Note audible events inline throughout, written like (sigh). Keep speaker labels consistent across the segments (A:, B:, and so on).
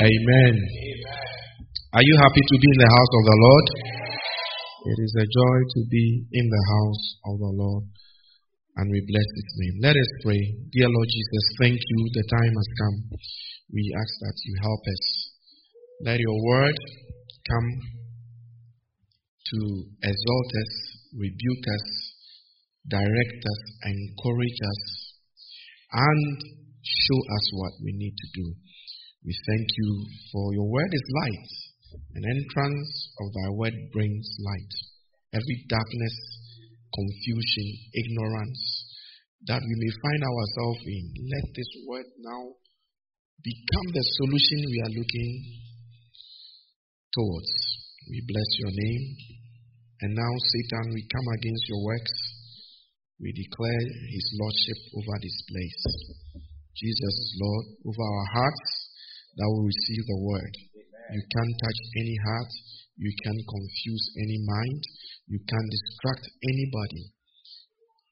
A: Amen. Are you happy to be in the house of the Lord? It is a joy to be in the house of the Lord, and we bless His name. Let us pray. Dear Lord Jesus, thank you. The time has come. We ask that you help us. Let your word come to exalt us, rebuke us, direct us, encourage us, and show us what we need to do. We thank you for your word is light. An entrance of thy word brings light. Every darkness, confusion, ignorance that we may find ourselves in, let this word now become the solution we are looking towards. We bless your name. And now, Satan, we come against your works. We declare his lordship over this place. Jesus is Lord over our hearts that will receive the word. You can't touch any heart. You can't confuse any mind. You can't distract anybody.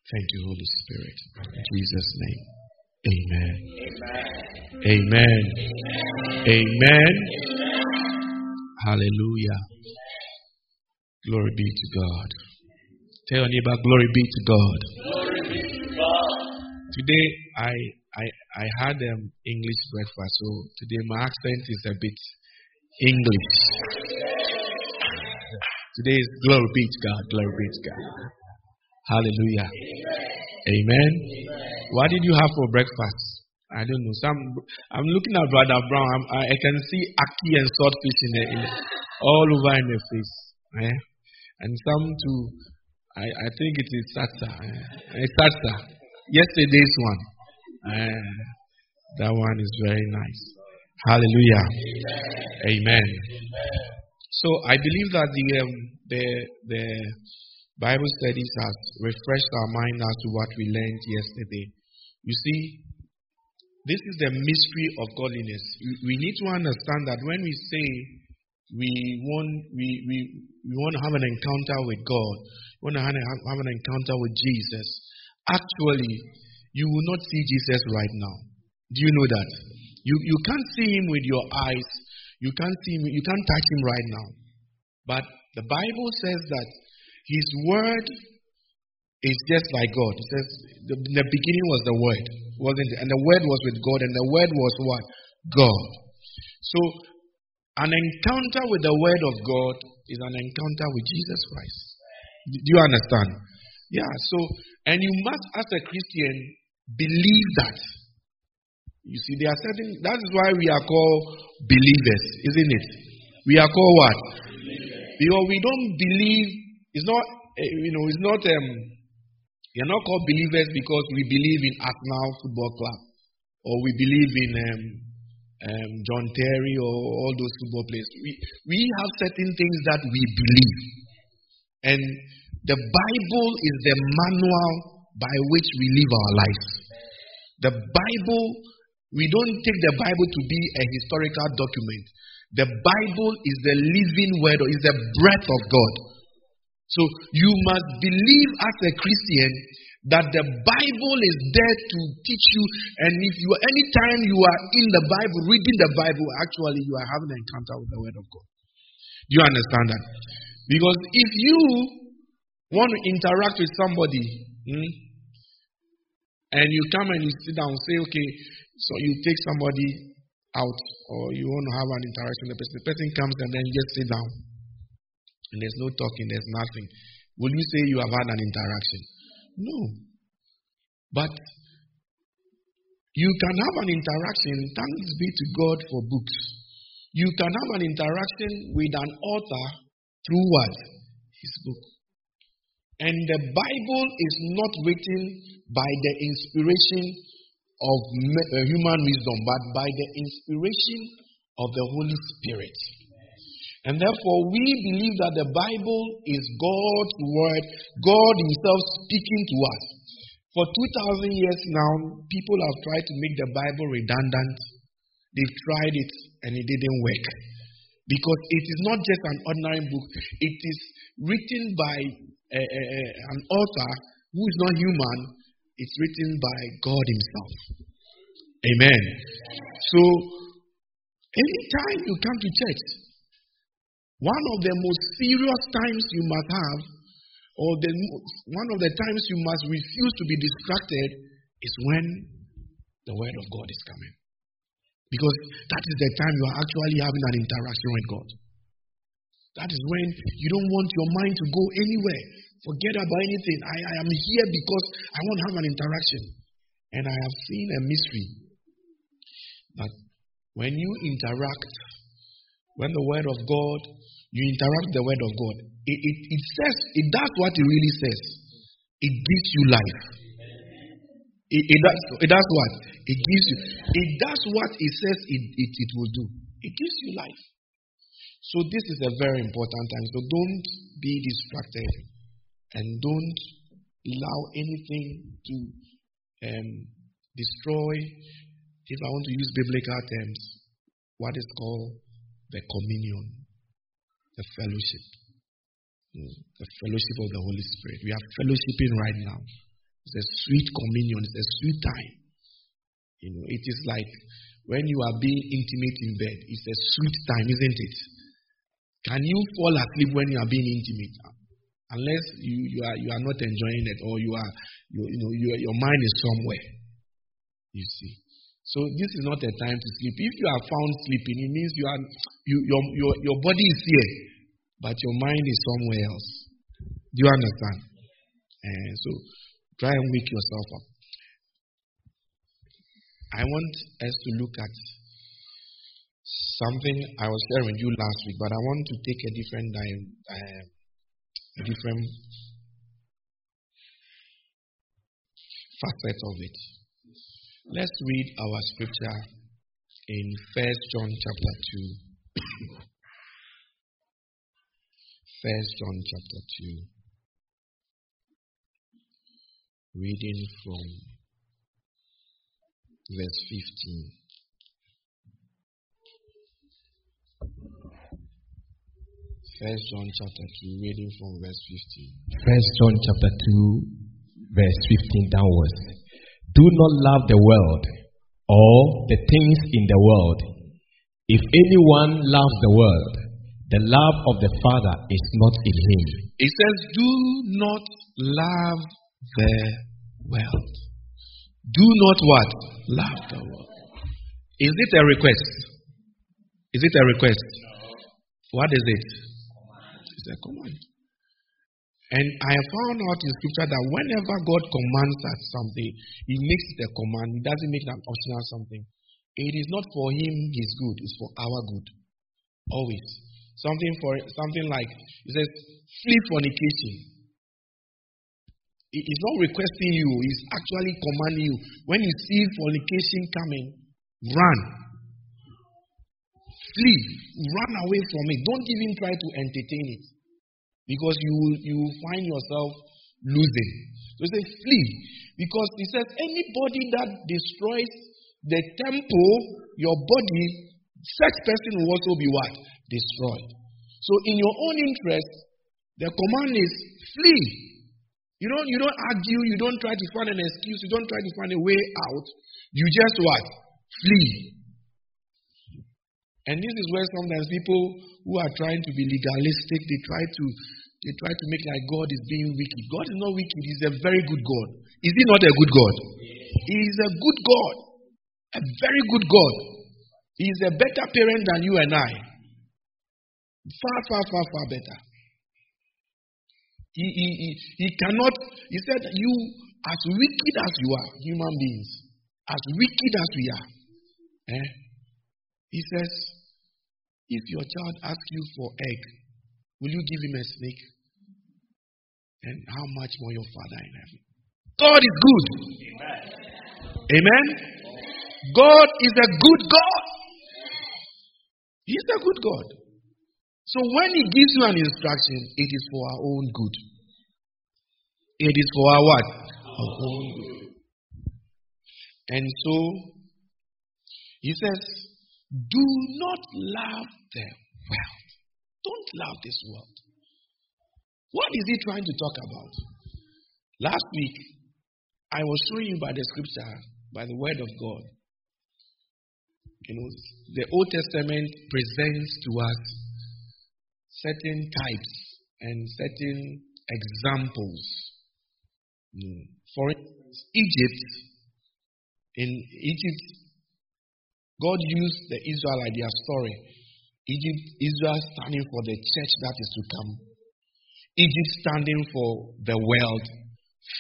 A: Thank you, Holy Spirit. In Jesus' name. Amen. Amen. Amen. Hallelujah. Glory be to God. Tell your neighbor, glory be to God. Today I I I had um, English breakfast, so today my accent is a bit English. Today is glory be to God, glory be to God. Hallelujah. Amen. What did you have for breakfast? I don't know. Some I'm looking at Brother Brown. I'm, i can see ackee and saltfish in, the, in the, all over in the face. Eh? And some too. I, I think it is Sata. Eh? It's Sata. Yesterday's one. Uh, that one is very nice. Hallelujah. Amen. So I believe that the um, the the Bible studies has refreshed our mind as to what we learned yesterday. You see, this is the mystery of godliness. We, need to understand that when we say we want we, we, we want to have an encounter with God, we want to have an encounter with Jesus, actually you will not see Jesus right now. Do you know that? You, you can't see him with your eyes. You can't see him, you can't touch him right now. But the Bible says that his word is just like God. It says the, the beginning was the word, wasn't it? And the word was with God, and the word was what? God. So an encounter with the word of God is an encounter with Jesus Christ. Do you understand? Yeah, so and you must as a Christian believe that. You see, there are certain, that is why we are called believers, isn't it? We are called what? Because we don't believe, it's not, eh, you know, it's not, um, you're not called believers because we believe in Arsenal Football Club or we believe in um, um, John Terry or all those football players. We, we have certain things that we believe. And the Bible is the manual by which we live our lives. The Bible, we don't take the Bible to be a historical document. The Bible is the living word, or is the breath of God. So you must believe as a Christian that the Bible is there to teach you. And if you anytime you are in the Bible, reading the Bible, actually you are having an encounter with the Word of God. Do you understand that? Because if you want to interact with somebody, hmm, and you come and you sit down, and say, okay, so you take somebody out or you want to have an interaction with the person. The person comes and then you just sit down. And there's no talking, there's nothing. Will you say you have had an interaction? No. But you can have an interaction, thanks be to God for books. You can have an interaction with an author through what? His book. And the Bible is not written by the inspiration of uh, human wisdom, but by the inspiration of the Holy Spirit. And therefore, we believe that the Bible is God's word, God Himself speaking to us. For 2,000 years now, people have tried to make the Bible redundant. They've tried it and it didn't work. Because it is not just an ordinary book, it is written by a, a, an author who is not human, it's written by God Himself. Amen. So, Anytime you come to church, one of the most serious times you must have, or the, one of the times you must refuse to be distracted, is when the Word of God is coming. Because that is the time you are actually having an interaction with God. That is when you don't want your mind to go anywhere. Forget about anything. I, I am here because I want to have an interaction. And I have seen a mystery that when you interact, when the Word of God, you interact the Word of God, it, it, it says, it does what it really says. It gives you life. It, it, does, it does what? It gives you. It does what it says it, it, it will do. It gives you life. So this is a very important time. So don't be distracted and don't allow anything to um, destroy, if I want to use biblical terms, what is called the communion, the fellowship, hmm, the fellowship of the Holy Spirit. We are fellowshipping right now. It's a sweet communion, it's a sweet time. You know, it is like when you are being intimate in bed, it's a sweet time, isn't it? Can you fall asleep when you are being intimate? Unless you, you, are, you are not enjoying it or you are, you, you know, you, your mind is somewhere. You see. So this is not a time to sleep. If you are found sleeping, it means you are, you, your, your, your body is here, but your mind is somewhere else. Do you understand? And so try and wake yourself up. I want us to look at something I was sharing with you last week, but I want to take a different uh, a different facet of it. Let's read our scripture in First John chapter two. (coughs) First John chapter two. Reading from verse 15. First John chapter 2, reading from verse 15.
B: First John chapter 2, verse 15 downwards. Do not love the world or the things in the world. If anyone loves the world, the love of the Father is not in him.
A: It says, Do not love the world. Do not what? Love the world. Is it a request? Is it a request? What is it? A command. And I found out in scripture that whenever God commands us something, He makes it a command. He doesn't make it an optional something. It is not for Him His good, it's for our good. Always. Something for something like He says, flee fornication. He's not requesting you, he's actually commanding you. When you see fornication coming, run. Flee. Run away from it. Don't even try to entertain it because you will, you find yourself losing. So he says, flee. Because he says, anybody that destroys the temple, your body, such person will also be what? Destroyed. So in your own interest, the command is flee. You don't, you don't argue, you don't try to find an excuse, you don't try to find a way out. You just what? Flee. And this is where sometimes people who are trying to be legalistic, they try to they try to make like God is being wicked. God is not wicked, He's a very good God. Is He not a good God? He is a good God. A very good God. He is a better parent than you and I. Far, far, far, far better. He, he, he, he cannot, he said, You, as wicked as you are, human beings, as wicked as we are, eh, he says, if your child asks you for egg, will you give him a snake? And how much more your Father in heaven? God is good. Amen. Amen. God is a good God. He's a good God. So when He gives you an instruction, it is for our own good. It is for our what? Our own good. And so He says, do not love the world. Don't love this world. What is he trying to talk about? Last week, I was showing you by the scripture, by the word of God, you know, the Old Testament presents to us certain types and certain examples. Hmm. For instance, Egypt, in Egypt, God used the Israelite, their story. Egypt, Israel standing for the church that is to come. Egypt standing for the world.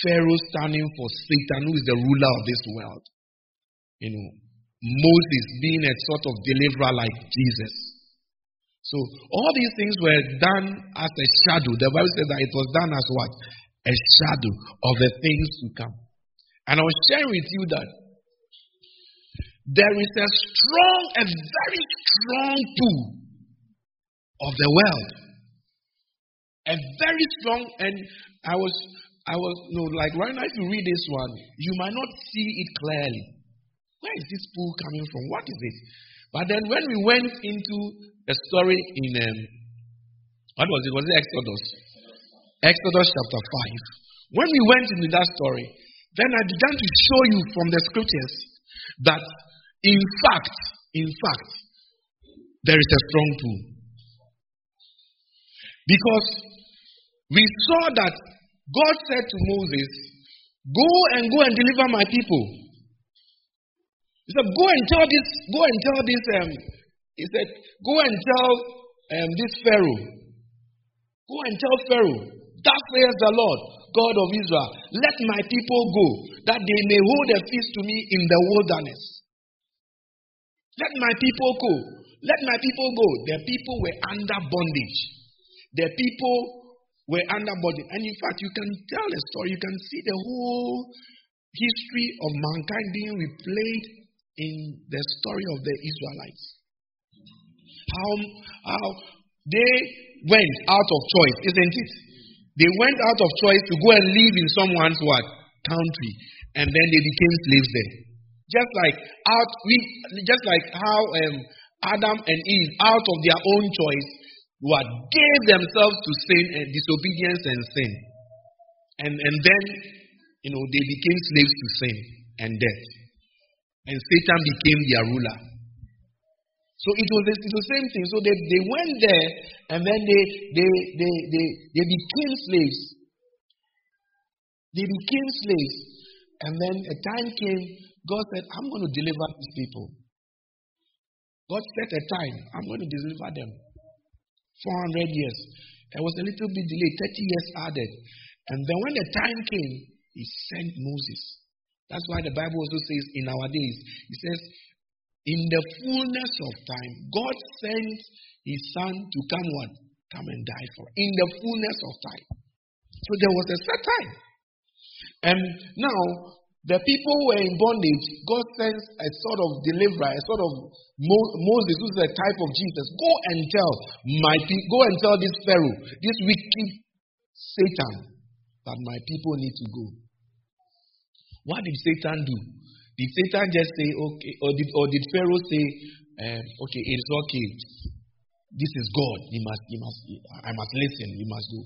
A: Pharaoh standing for Satan, who is the ruler of this world. You know, Moses being a sort of deliverer like Jesus. So all these things were done as a shadow. The Bible says that it was done as what? A shadow of the things to come. And I was sharing with you that there is a strong, a very strong pull of the world. A very strong, and I was, I was, no, like right now, if you read this one, you might not see it clearly. Where is this pull coming from? What is it? But then when we went into a story in, um, what was it? Was it Exodus? Exodus chapter 5. When we went into that story, then I began to show you from the scriptures that in fact, in fact, there is a strong pull. Because we saw that God said to Moses, Go and go and deliver my people. He said, Go and tell this, go and tell this, um, he said, Go and tell um, this Pharaoh. Go and tell Pharaoh, Thus says the Lord, God of Israel, let my people go, that they may hold a feast to me in the wilderness. Let my people go. Let my people go. The people were under bondage. The people were under bondage. And in fact, you can tell a story, you can see the whole history of mankind being replayed in the story of the Israelites. How, how they went out of choice, isn't it? They went out of choice to go and live in someone's what? Country. And then they became slaves there. Just like out we just like how um, Adam and Eve out of their own choice what gave themselves to sin and disobedience and sin. And and then you know they became slaves to sin and death. And Satan became their ruler. So it was, the, it was the same thing. So they, they went there and then they, they, they, they, they became slaves. They became slaves. And then a time came God said, I'm going to deliver these people. God set a time. I'm going to deliver them. 400 years. There was a little bit delay, 30 years added. And then when the time came, he sent Moses. That's why the Bible also says in our days, he says, in the fullness of time, God sent his son to come what? Come and die for. In the fullness of time. So there was a set time. And now the people were in bondage. God sends a sort of deliverer, a sort of Mo- Moses, who's a type of Jesus. Go and tell my people, go and tell this Pharaoh, this wicked Satan, that my people need to go. What did Satan do? Did Satan just say, okay, or did, or did Pharaoh say, um, okay, it's okay. This is God. You must, you must, I must listen. You must do.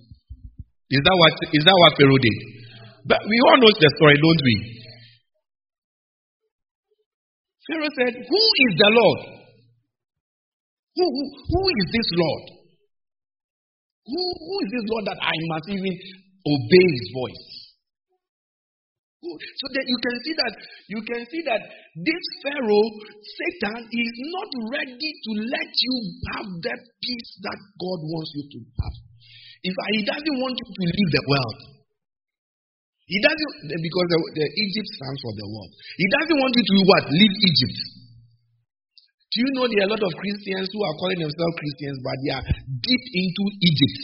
A: Is that what, is that what Pharaoh did? But we all know the story, don't we? Pharaoh said, Who is the Lord? Who, who, who is this Lord? Who, who is this Lord that I must even obey his voice? So that you can see that you can see that this Pharaoh, Satan, is not ready to let you have that peace that God wants you to have. Fact, he doesn't want you to leave the world. He doesn't, because the, the Egypt stands for the world. He doesn't want you to what? Leave Egypt. Do you know there are a lot of Christians who are calling themselves Christians, but they are deep into Egypt,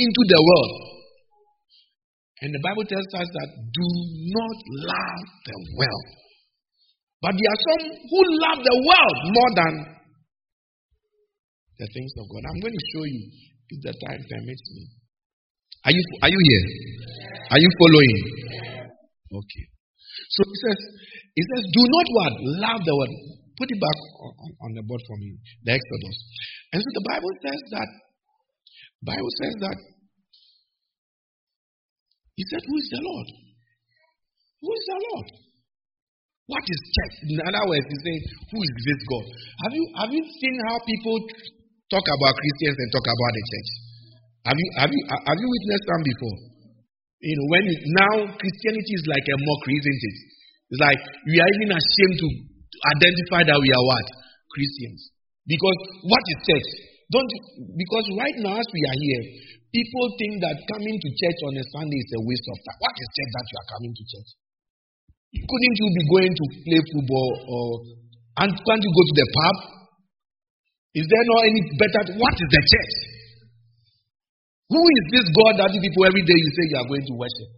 A: into the world. And the Bible tells us that do not love the world. But there are some who love the world more than the things of God. I'm going to show you if the time permits me. Are you, are you here? Are you following? Okay. So he says, he says, do not what? Love the word. Put it back on, on the board for me. The Exodus. And so the Bible says that, Bible says that, he said, who is the Lord? Who is the Lord? What is church? In other words, you say, who is this God? Have you have you seen how people talk about Christians and talk about the church? Have you have you have you witnessed them before? You know, when now Christianity is like a mockery, isn't it? It's like we are even ashamed to identify that we are what? Christians. Because what is church? Don't because right now as we are here, people think that coming to church on a Sunday is a waste of time. What is church that you are coming to church? Couldn't you be going to play football or and can't you go to the pub? Is there not any better? What is the church? Who is this God that you people every day you say you are going to worship?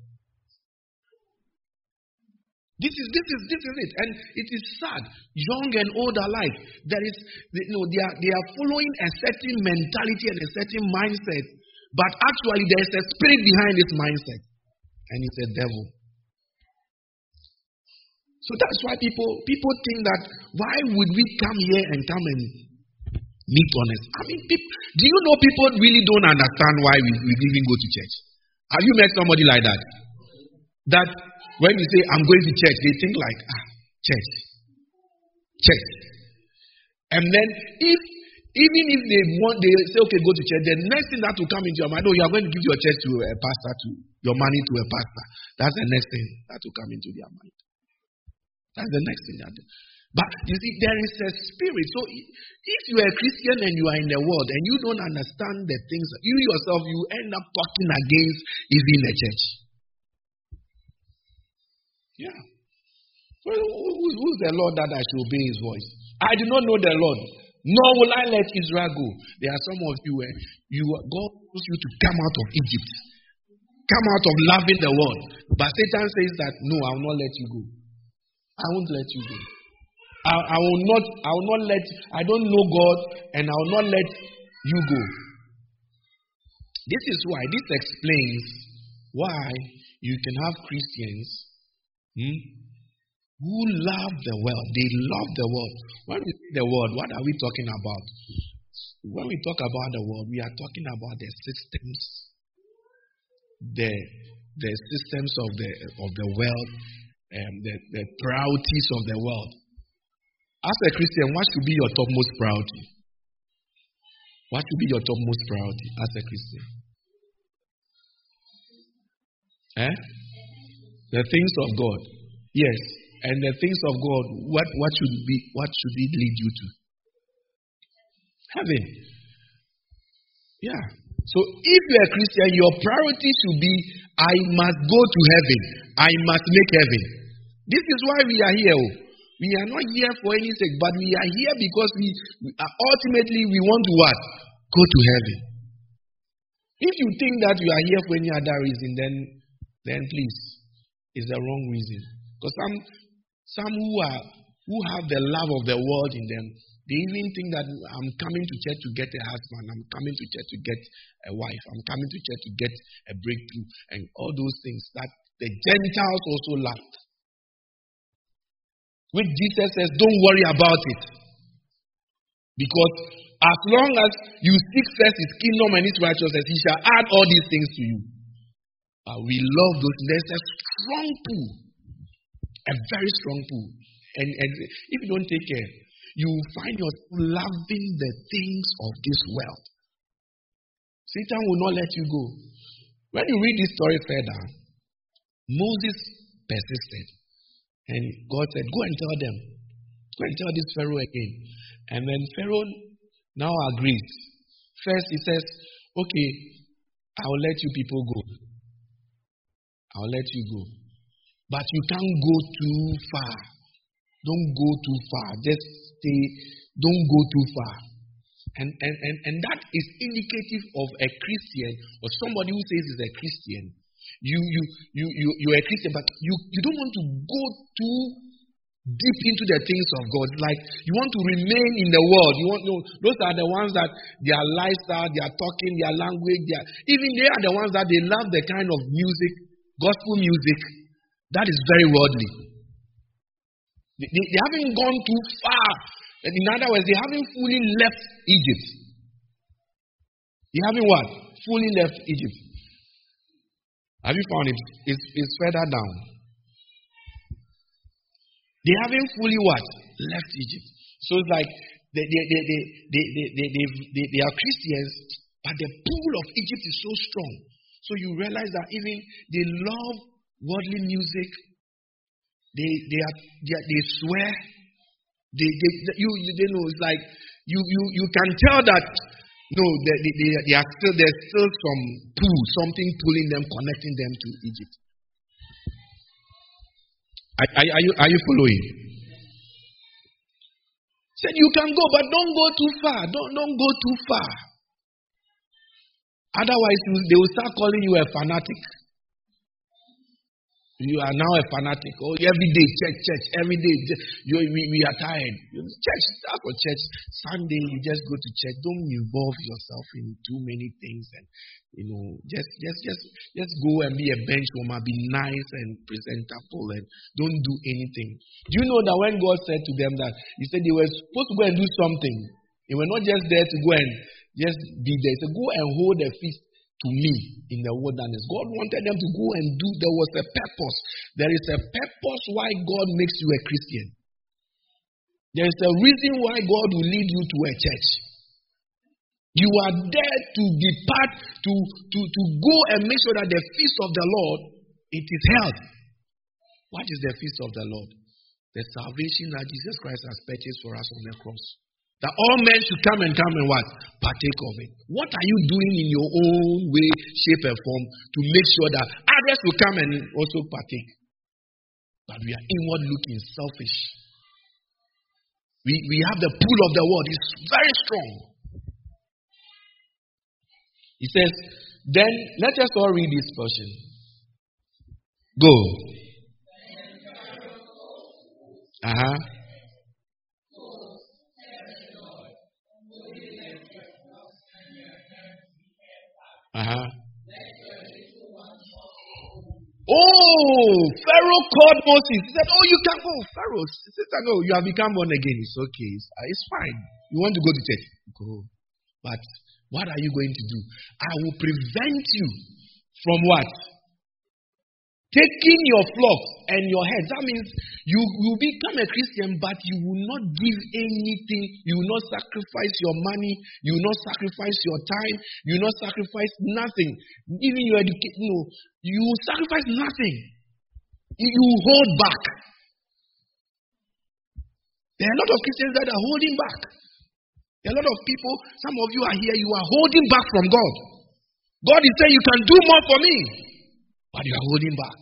A: This is this is this is it, and it is sad. Young and old alike. There is you know they are they are following a certain mentality and a certain mindset, but actually there is a spirit behind this mindset, and it's a devil. So that's why people people think that why would we come here and come and meet on us? I mean, people, do you know people really don't understand why we, we even go to church? Have you met somebody like that? That when you say, I'm going to church, they think like, ah, church. Church. And then if even if they want they say, okay, go to church, the next thing that will come into your mind, oh, you are going to give your church to a pastor to your money to a pastor. That's the next thing that will come into their mind. That's the next thing that but you see, there is a spirit. So if you are a Christian and you are in the world and you don't understand the things, you yourself, you end up talking against even the church. Yeah. Well, who, who's the Lord that I should obey his voice? I do not know the Lord, nor will I let Israel go. There are some of you where you God wants you to come out of Egypt, come out of loving the world. But Satan says that no, I will not let you go. I won't let you go. I, I will not. I will not let. I don't know God, and I will not let you go. This is why. This explains why you can have Christians Hmm? Who love the world. They love the world. When we say the world, what are we talking about? When we talk about the world, we are talking about the systems, the the systems of the of the world, and the, the priorities of the world. As a Christian, what should be your topmost priority? What should be your topmost priority as a Christian? Eh? The things of God. Yes. And the things of God, what, what should be what should it lead you to? Heaven. Yeah. So if you're a Christian, your priority should be I must go to heaven. I must make heaven. This is why we are here. We are not here for any sake, but we are here because we, we ultimately we want to what? Go to heaven. If you think that you are here for any other reason, then then please is the wrong reason. Because some some who are who have the love of the world in them, they even think that I'm coming to church to get a husband, I'm coming to church to get a wife, I'm coming to church to get a breakthrough, and all those things that the Gentiles also lacked. Which Jesus says, Don't worry about it. Because as long as you seek first his kingdom and his righteousness, he shall add all these things to you. Uh, we love those. There's a strong pull, a very strong pull. And, and if you don't take care, you will find yourself loving the things of this world. Satan will not let you go. When you read this story further, Moses persisted. And God said, Go and tell them. Go and tell this Pharaoh again. And then Pharaoh now agrees. First, he says, Okay, I will let you people go. I'll let you go. But you can't go too far. Don't go too far. Just stay. Don't go too far. And, and, and, and that is indicative of a Christian or somebody who says he's a Christian. You, you, you, you, you're a Christian, but you, you don't want to go too deep into the things of God. Like you want to remain in the world. You want you know, those are the ones that their lifestyle, their talking, their language, their even they are the ones that they love the kind of music gospel music, that is very worldly. They, they, they haven't gone too far. In other words, they haven't fully left Egypt. They haven't what? Fully left Egypt. Have you found it? It's, it's further down. They haven't fully what? Left Egypt. So it's like they, they, they, they, they, they, they, they, they, they are Christians, but the pull of Egypt is so strong. So you realize that even they love worldly music, they, they, are, they, they swear, they, they, you, you know, it's like you, you, you can tell that no, they, they, they are still, there's still some pull, something pulling them, connecting them to Egypt. Are, are, are, you, are you following? Said you can go, but don't go too far. Don't, don't go too far. Otherwise, they will start calling you a fanatic. You are now a fanatic. Oh, every day, church, church, every day. You, we, we are tired. Church, start for church. Sunday, you just go to church. Don't involve yourself in too many things, and you know, just, just, just, just go and be a bench warmer. Be nice and presentable, and don't do anything. Do you know that when God said to them that He said they were supposed to go and do something, they were not just there to go and just be there. He said, go and hold a feast to me in the wilderness. God wanted them to go and do, there was a purpose. There is a purpose why God makes you a Christian. There is a reason why God will lead you to a church. You are there to be part, to, to, to go and make sure that the feast of the Lord, it is held. What is the feast of the Lord? The salvation that Jesus Christ has purchased for us on the cross. That all men should come and come and what? Partake of it. What are you doing in your own way, shape, and form to make sure that others will come and also partake? But we are inward looking, selfish. We, we have the pull of the world, it's very strong. He says, then let us all read this portion. Go. Uh huh. Uh-huh. Oh, Pharaoh called Moses. He said, Oh, you can go. Pharaoh he said, No, you have become born again. It's okay. It's, uh, it's fine. You want to go to church? Go. But what are you going to do? I will prevent you from what? Taking your flock and your head. That means you will become a Christian, but you will not give anything. You will not sacrifice your money. You will not sacrifice your time. You will not sacrifice nothing. Even your education, no, you will sacrifice nothing. You hold back. There are a lot of Christians that are holding back. There are a lot of people, some of you are here, you are holding back from God. God is saying, You can do more for me but you are holding back.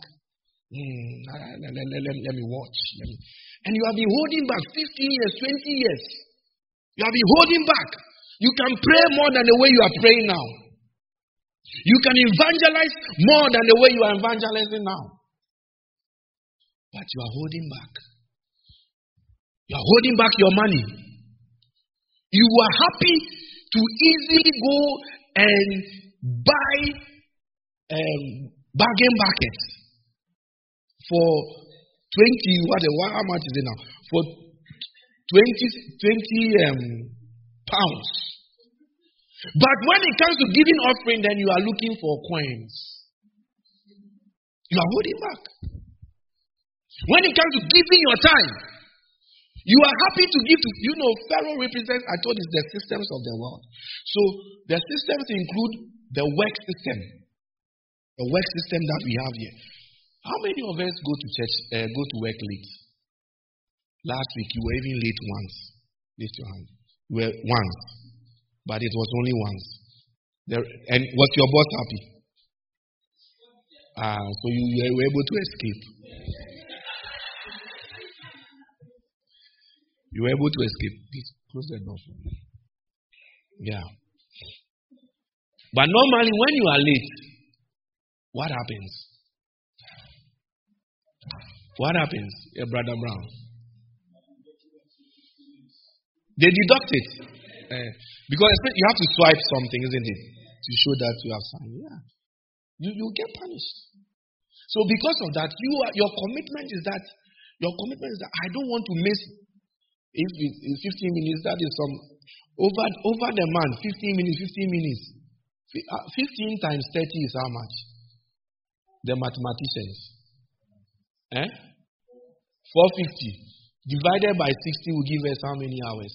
A: Mm, let, let, let, let, me watch. Let me. And you have been holding back 15 years, 20 years. You have been holding back. You can pray more than the way you are praying now. You can evangelize more than the way you are evangelizing now. But you are holding back. You are holding back your money. You are happy to easily go and buy um, bargain bucket for 20, what, how much is it now? For 20, 20 um, pounds. But when it comes to giving offering, then you are looking for coins. You are holding back. When it comes to giving your time, you are happy to give to, you know, Pharaoh represents, I told you, the systems of the world. So the systems include the work system, the work system that we have here. How many of us go to church, uh, go to work late? Last week you were even late once. Lift your hand. You were once, but it was only once. There, and was your boss happy? Ah, so you, you were able to escape. You were able to escape. Please close the door for me. Yeah. But normally, when you are late, what happens? What happens, yeah, Brother Brown? They deduct it. Uh, because you have to swipe something, isn't it? To show that you have signed. Yeah. You, you get punished. So because of that, you are, your commitment is that your commitment is that I don't want to miss if it's 15 minutes, that is some over over the month, 15 minutes, 15 minutes. Uh, 15 times 30 is how much? The mathematicians. Eh? 450. divided by 60 will give us how many hours?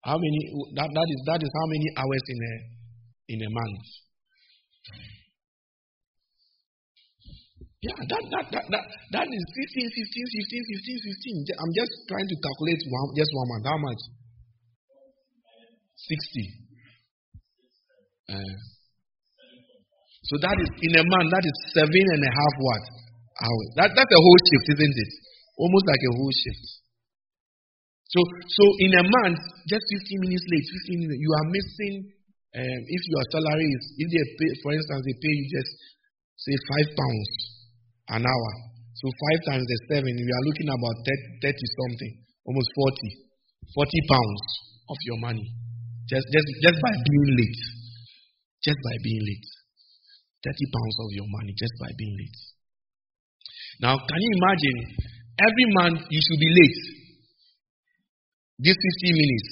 A: How many that, that is that is how many hours in a in a month? Yeah, that that that that, that is 15, 15, 15, 15, 15. I'm just trying to calculate one just one month. How much? 60. Uh, so that is in a month, that is seven and a half what? Hours. That, that's a whole shift, isn't it? Almost like a whole shift. So, so in a month, just 15 minutes late, 15 minutes, you are missing. Um, if your salary is, if they pay, for instance, they pay you just say five pounds an hour. So five times the seven, we are looking about 30, 30 something, almost 40, 40 pounds of your money, just just just by being late, just by being late. 30 pounds of your money just by being late. Now, can you imagine? Every month you should be late. This 15 minutes.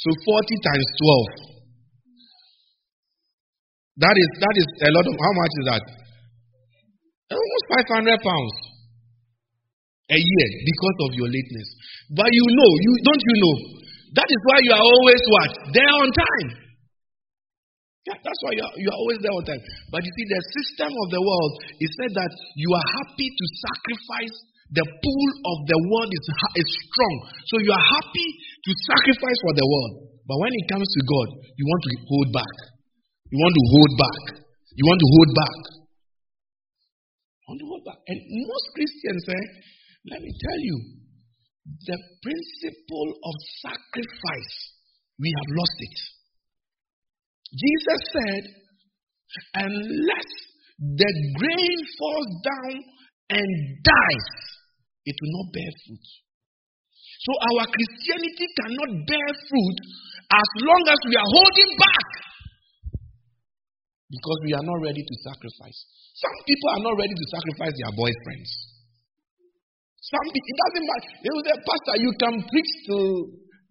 A: So 40 times 12. That is that is a lot of how much is that? Almost 500 pounds a year because of your lateness. But you know, you don't you know? That is why you are always what? There on time. Yeah, that's why you're, you're always there on time. But you see, the system of the world is said that you are happy to sacrifice. The pull of the world is, is strong. So you are happy to sacrifice for the world. But when it comes to God, you want to hold back. You want to hold back. You want to hold back. You want to hold back. And most Christians, eh, let me tell you, the principle of sacrifice, we have lost it. Jesus said, unless the grain falls down and dies, it will not bear fruit. So our Christianity cannot bear fruit as long as we are holding back. Because we are not ready to sacrifice. Some people are not ready to sacrifice their boyfriends. Some people, it doesn't matter. They will say, Pastor, you can preach till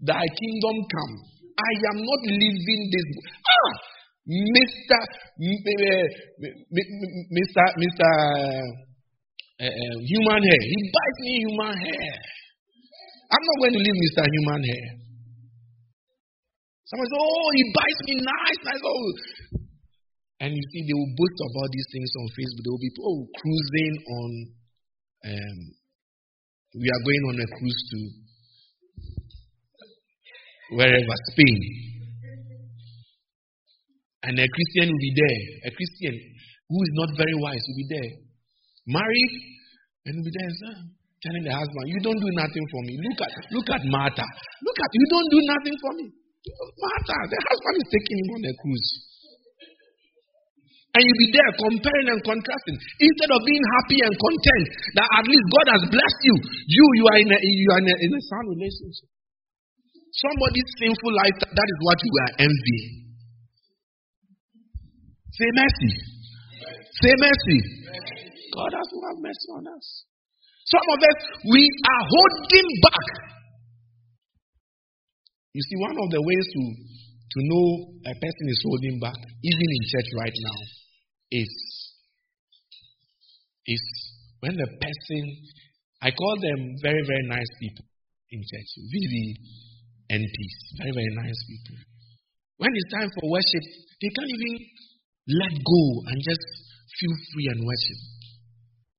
A: thy kingdom come. I am not living this. Ah, Mr. Mr. Mr. Human hair. He buys me human hair. I'm not going to leave Mr. Human hair. Someone says, Oh, he buys me nice, nice. Oh. And you see, they will boast about these things on Facebook. There will be oh, cruising on. Um, we are going on a cruise to wherever, Spain. And a Christian will be there. A Christian who is not very wise will be there. Married and will be there ah, telling the husband, You don't do nothing for me. Look at look at Martha. Look at you don't do nothing for me. Martha, the husband is taking him on a cruise. And you'll be there comparing and contrasting. Instead of being happy and content that at least God has blessed you, you you are in a you are in a, in a sound relationship. Somebody's sinful life, that is what you are envying. Say mercy. Say mercy. God has to have mercy on us. Some of us, we are holding back. You see, one of the ways to, to know a person is holding back, even in church right now, is, is when the person, I call them very, very nice people in church, really NPs, very, very nice people. When it's time for worship, they can't even let go and just feel free and worship.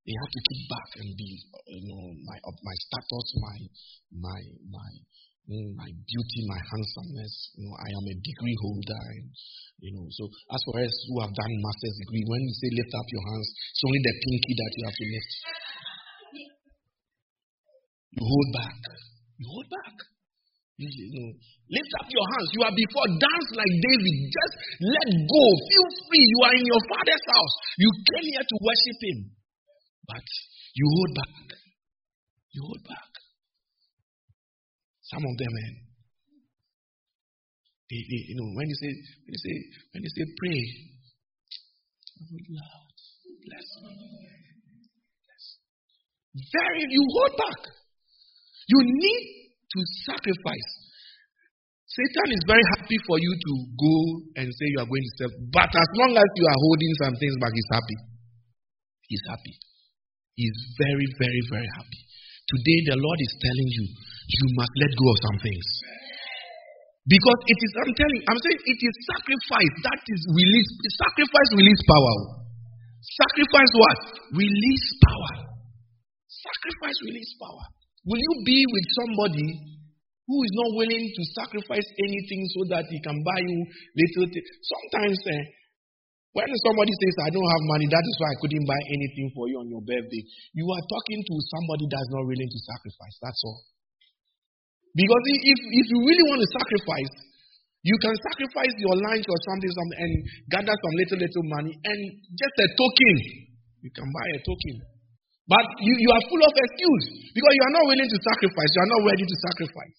A: They have to keep back and be, you know, my my status, my my my mm, my beauty, my handsomeness. You know, I am a degree holder, and you know. So as for us who have done master's degree, when you say lift up your hands, it's only the pinky that you have to lift. You hold back. You hold back. Lift up your hands. You are before. Dance like David. Just let go. Feel free. You are in your father's house. You came here to worship him. But you hold back. You hold back. Some of them, man. Eh, they, they, you know, when you say, when you say, when you say pray, Lord, bless me. Bless. Very, you hold back. You need to sacrifice. Satan is very happy for you to go and say you are going to serve. But as long as you are holding some things back, he's happy. He's happy. He's very, very, very happy. Today, the Lord is telling you, you must let go of some things. Because it is, I'm telling I'm saying it is sacrifice that is release. Sacrifice release power. Sacrifice what? Release power. Sacrifice release power. Will you be with somebody who is not willing to sacrifice anything so that he can buy you little things? Sometimes eh, when somebody says, I don't have money, that is why I couldn't buy anything for you on your birthday, you are talking to somebody that's not willing to sacrifice. That's all. Because if, if you really want to sacrifice, you can sacrifice your lunch or something, something and gather some little, little money and just a token. You can buy a token. But you, you are full of excuse because you are not willing to sacrifice. You are not ready to sacrifice.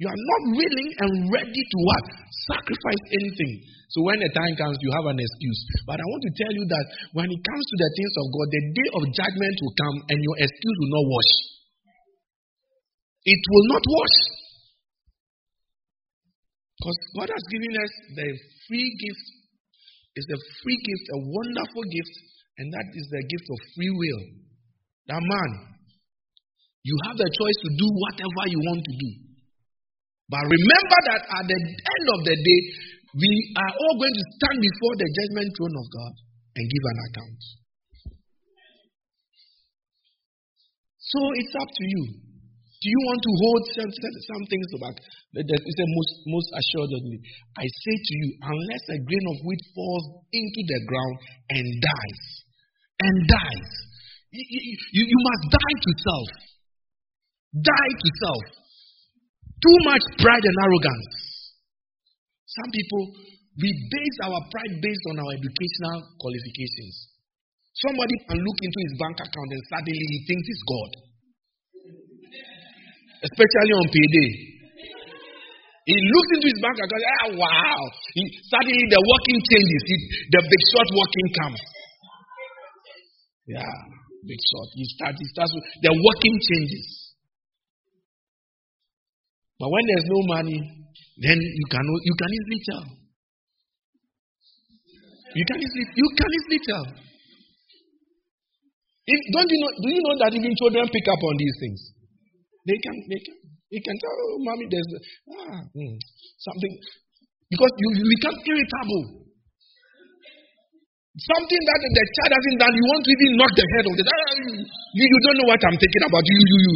A: You are not willing and ready to what? Sacrifice anything. So when the time comes, you have an excuse. But I want to tell you that when it comes to the things of God, the day of judgment will come and your excuse will not wash. It will not wash. Because God has given us the free gift. It's a free gift, a wonderful gift, and that is the gift of free will. That man, you have the choice to do whatever you want to do. But remember that at the end of the day, we are all going to stand before the judgment throne of God and give an account. So it's up to you. Do you want to hold some, some things back? It's a most, most assuredly. I say to you, unless a grain of wheat falls into the ground and dies, and dies, you, you, you must die to self. Die to self. Too much pride and arrogance. Some people, we base our pride based on our educational qualifications. Somebody can look into his bank account and suddenly he thinks he's God. Especially on payday. He looks into his bank account, ah, wow. He, suddenly the working changes. He, the big short working comes. Yeah, big short. He starts, he starts, the working changes. But when there's no money, then you can you can easily tell. You can easily you can easily tell. If, don't you know? Do you know that even children pick up on these things? They can they can they can tell oh, mommy there's ah, hmm, something because you, you become irritable. Something that the child hasn't done, you want to even knock the head of the ah, you, you don't know what I'm thinking about. You you you.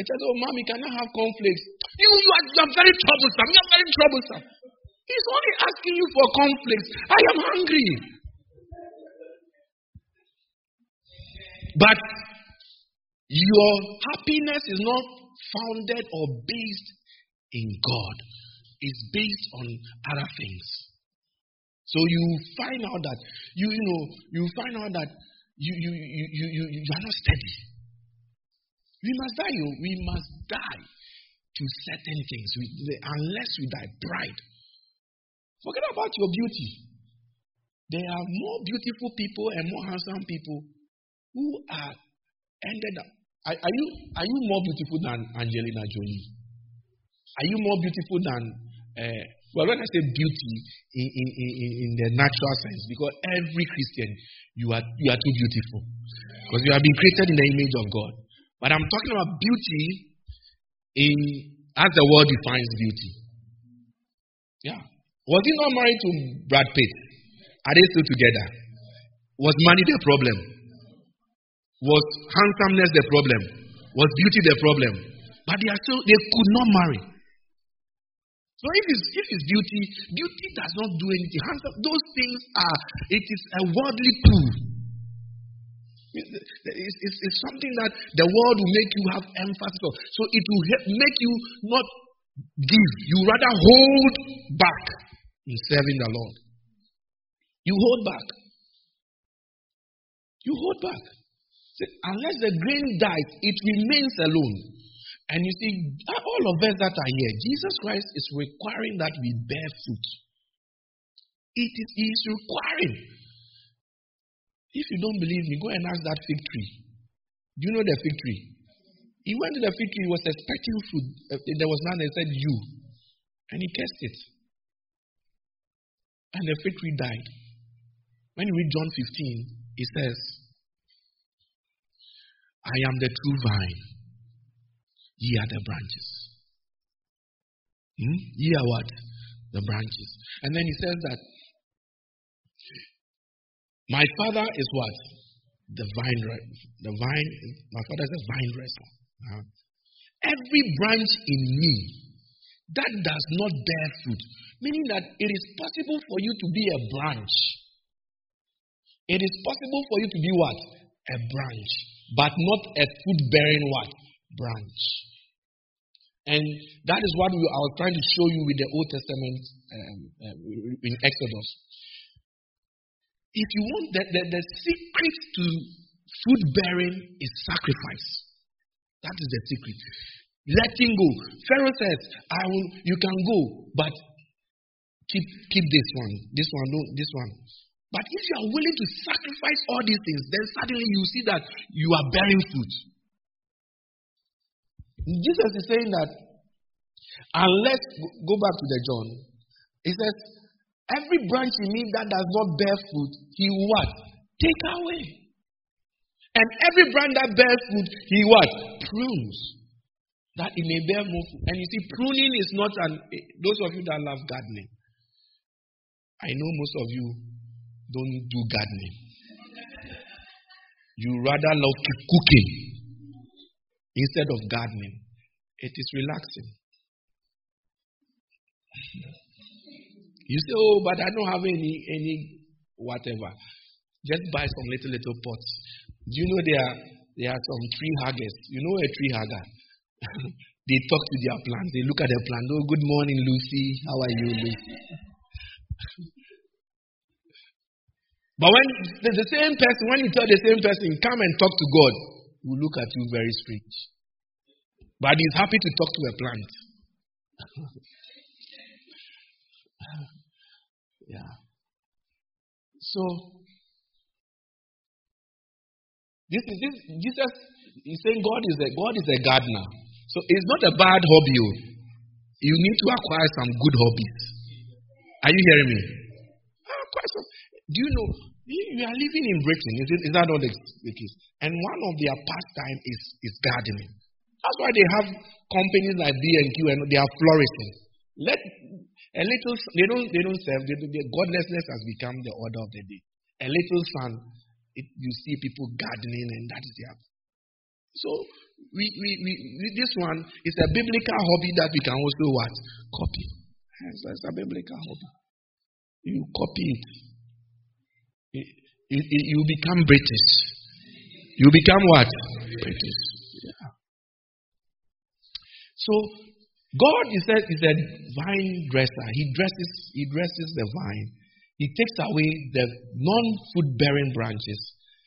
A: They said, Oh, mommy, can I have conflicts? You, you, are, you are very troublesome. You are very troublesome. He's only asking you for conflicts. I am hungry. But your happiness is not founded or based in God, it's based on other things. So you find out that you, you know you find out that you you you you, you, you are not steady. We must die. Oh. We must die to certain things. We, unless we die, pride. Forget about your beauty. There are more beautiful people and more handsome people who are ended up. Are, are you are you more beautiful than Angelina Jolie? Are you more beautiful than uh, well, when I say beauty in, in, in, the natural sense, because every Christian, you are, you are too beautiful. Because you have been created in the image of God. But I'm talking about beauty in as the world defines beauty. Yeah. Was he not married to Brad Pitt? Are they still together? Was money the problem? Was handsomeness the problem? Was beauty the problem? But they are still they could not marry. So if it's if it's beauty, beauty does not do anything. Those things are it is a worldly pool. It's, it's, it's, something that the world will make you have emphasis on. So it will make you not give. You rather hold back in serving the Lord. You hold back. You hold back. See, unless the grain dies, it remains alone. And you see, all of us that are here, Jesus Christ is requiring that we bear fruit. It is, requiring. If you don't believe me, go and ask that fig tree. Do you know the fig tree? He went to the fig tree, he was expecting food. Uh, there was none, they said, You. And he cursed it. And the fig tree died. When you read John 15, he says, I am the true vine, Ye are the branches. Hmm? Ye are what? The branches. And then he says that my father is what? The vine. The vine. My father is a vine dresser. Uh-huh. Every branch in me that does not bear fruit, meaning that it is possible for you to be a branch. It is possible for you to be what? A branch, but not a fruit bearing what? Branch. And that is what we, was trying to show you with the Old Testament um, uh, in Exodus. If you want, the, the, the secret to fruit bearing is sacrifice. That is the secret. Letting go. Pharaoh says, I will, you can go, but keep, keep this one, this one, no, this one. But if you are willing to sacrifice all these things, then suddenly you see that you are bearing fruit. Jesus is saying that unless go back to the John, he says, Every branch in me that does not bear fruit, he what? Take away. And every branch that bears fruit, he what? Prunes. That it may bear more fruit. And you see, pruning is not an eh, those of you that love gardening. I know most of you don't do gardening. You rather love cooking instead of gardening. It is relaxing. You say, oh, but I don't have any any whatever. Just buy some little little pots. Do you know there are there are some tree huggers? You know a tree hugger? (laughs) they talk to their plants. They look at their plant. Oh, good morning, Lucy. How are you, Lucy? (laughs) but when the, the same person, when you tell the same person, come and talk to God, will look at you very strange. But he's happy to talk to a plant. (laughs) Yeah. So this is this Jesus is saying God is a God is a gardener. So it's not a bad hobby. Oh. You need to acquire some good hobbies. Are you hearing me? Ah, do you know you are living in Britain? Is, it, is that not the case? And one of their pastime is is gardening. That's why they have companies like B and they are flourishing. Let a little, they don't, they don't serve. They, godlessness has become the order of the day. A little sun, it, you see people gardening, and that is their. So we, we, we, this one is a biblical hobby that we can also what copy. It's, it's a biblical hobby. You copy it. It you become British. You become what? British. Yeah. So God is a, is a vine dresser. He dresses, he dresses the vine. He takes away the non-fruit bearing branches.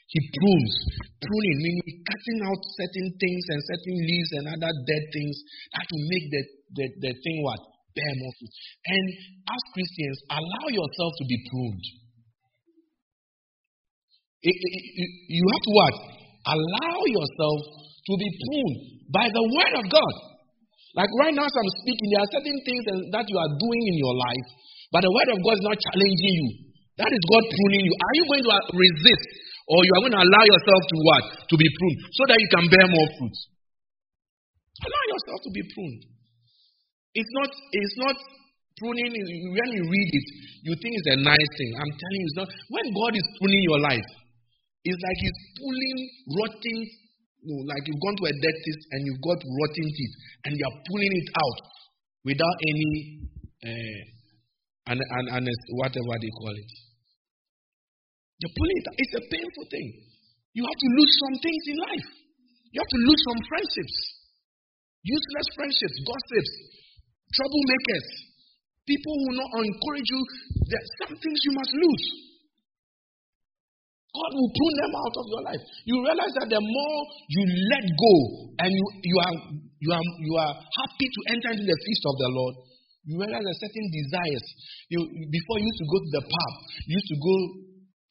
A: He prunes. Pruning meaning cutting out certain things and certain leaves and other dead things that will make the, the, the thing what? Bear more fruit. And as Christians, allow yourself to be pruned. You have to what? Allow yourself to be pruned by the word of God. Like right now, as I'm speaking, there are certain things that you are doing in your life, but the word of God is not challenging you. That is God pruning you. Are you going to uh, resist, or you are going to allow yourself to what? To be pruned, so that you can bear more fruit. Allow yourself to be pruned. It's not. It's not pruning. When you read it, you think it's a nice thing. I'm telling you, it's not. When God is pruning your life, it's like He's pulling rotten no, like you've gone to a dentist and you've got rotten teeth and you're pulling it out without any, uh, an, an, an, whatever they call it. You're pulling it out. It's a painful thing. You have to lose some things in life. You have to lose some friendships. Useless friendships, gossips, troublemakers, people who will not encourage you. There are some things you must lose. God will prune them out of your life. You realize that the more you let go and you, you, are, you, are, you are happy to enter into the feast of the Lord, you realize that certain desires. You, before you used to go to the pub, you used to go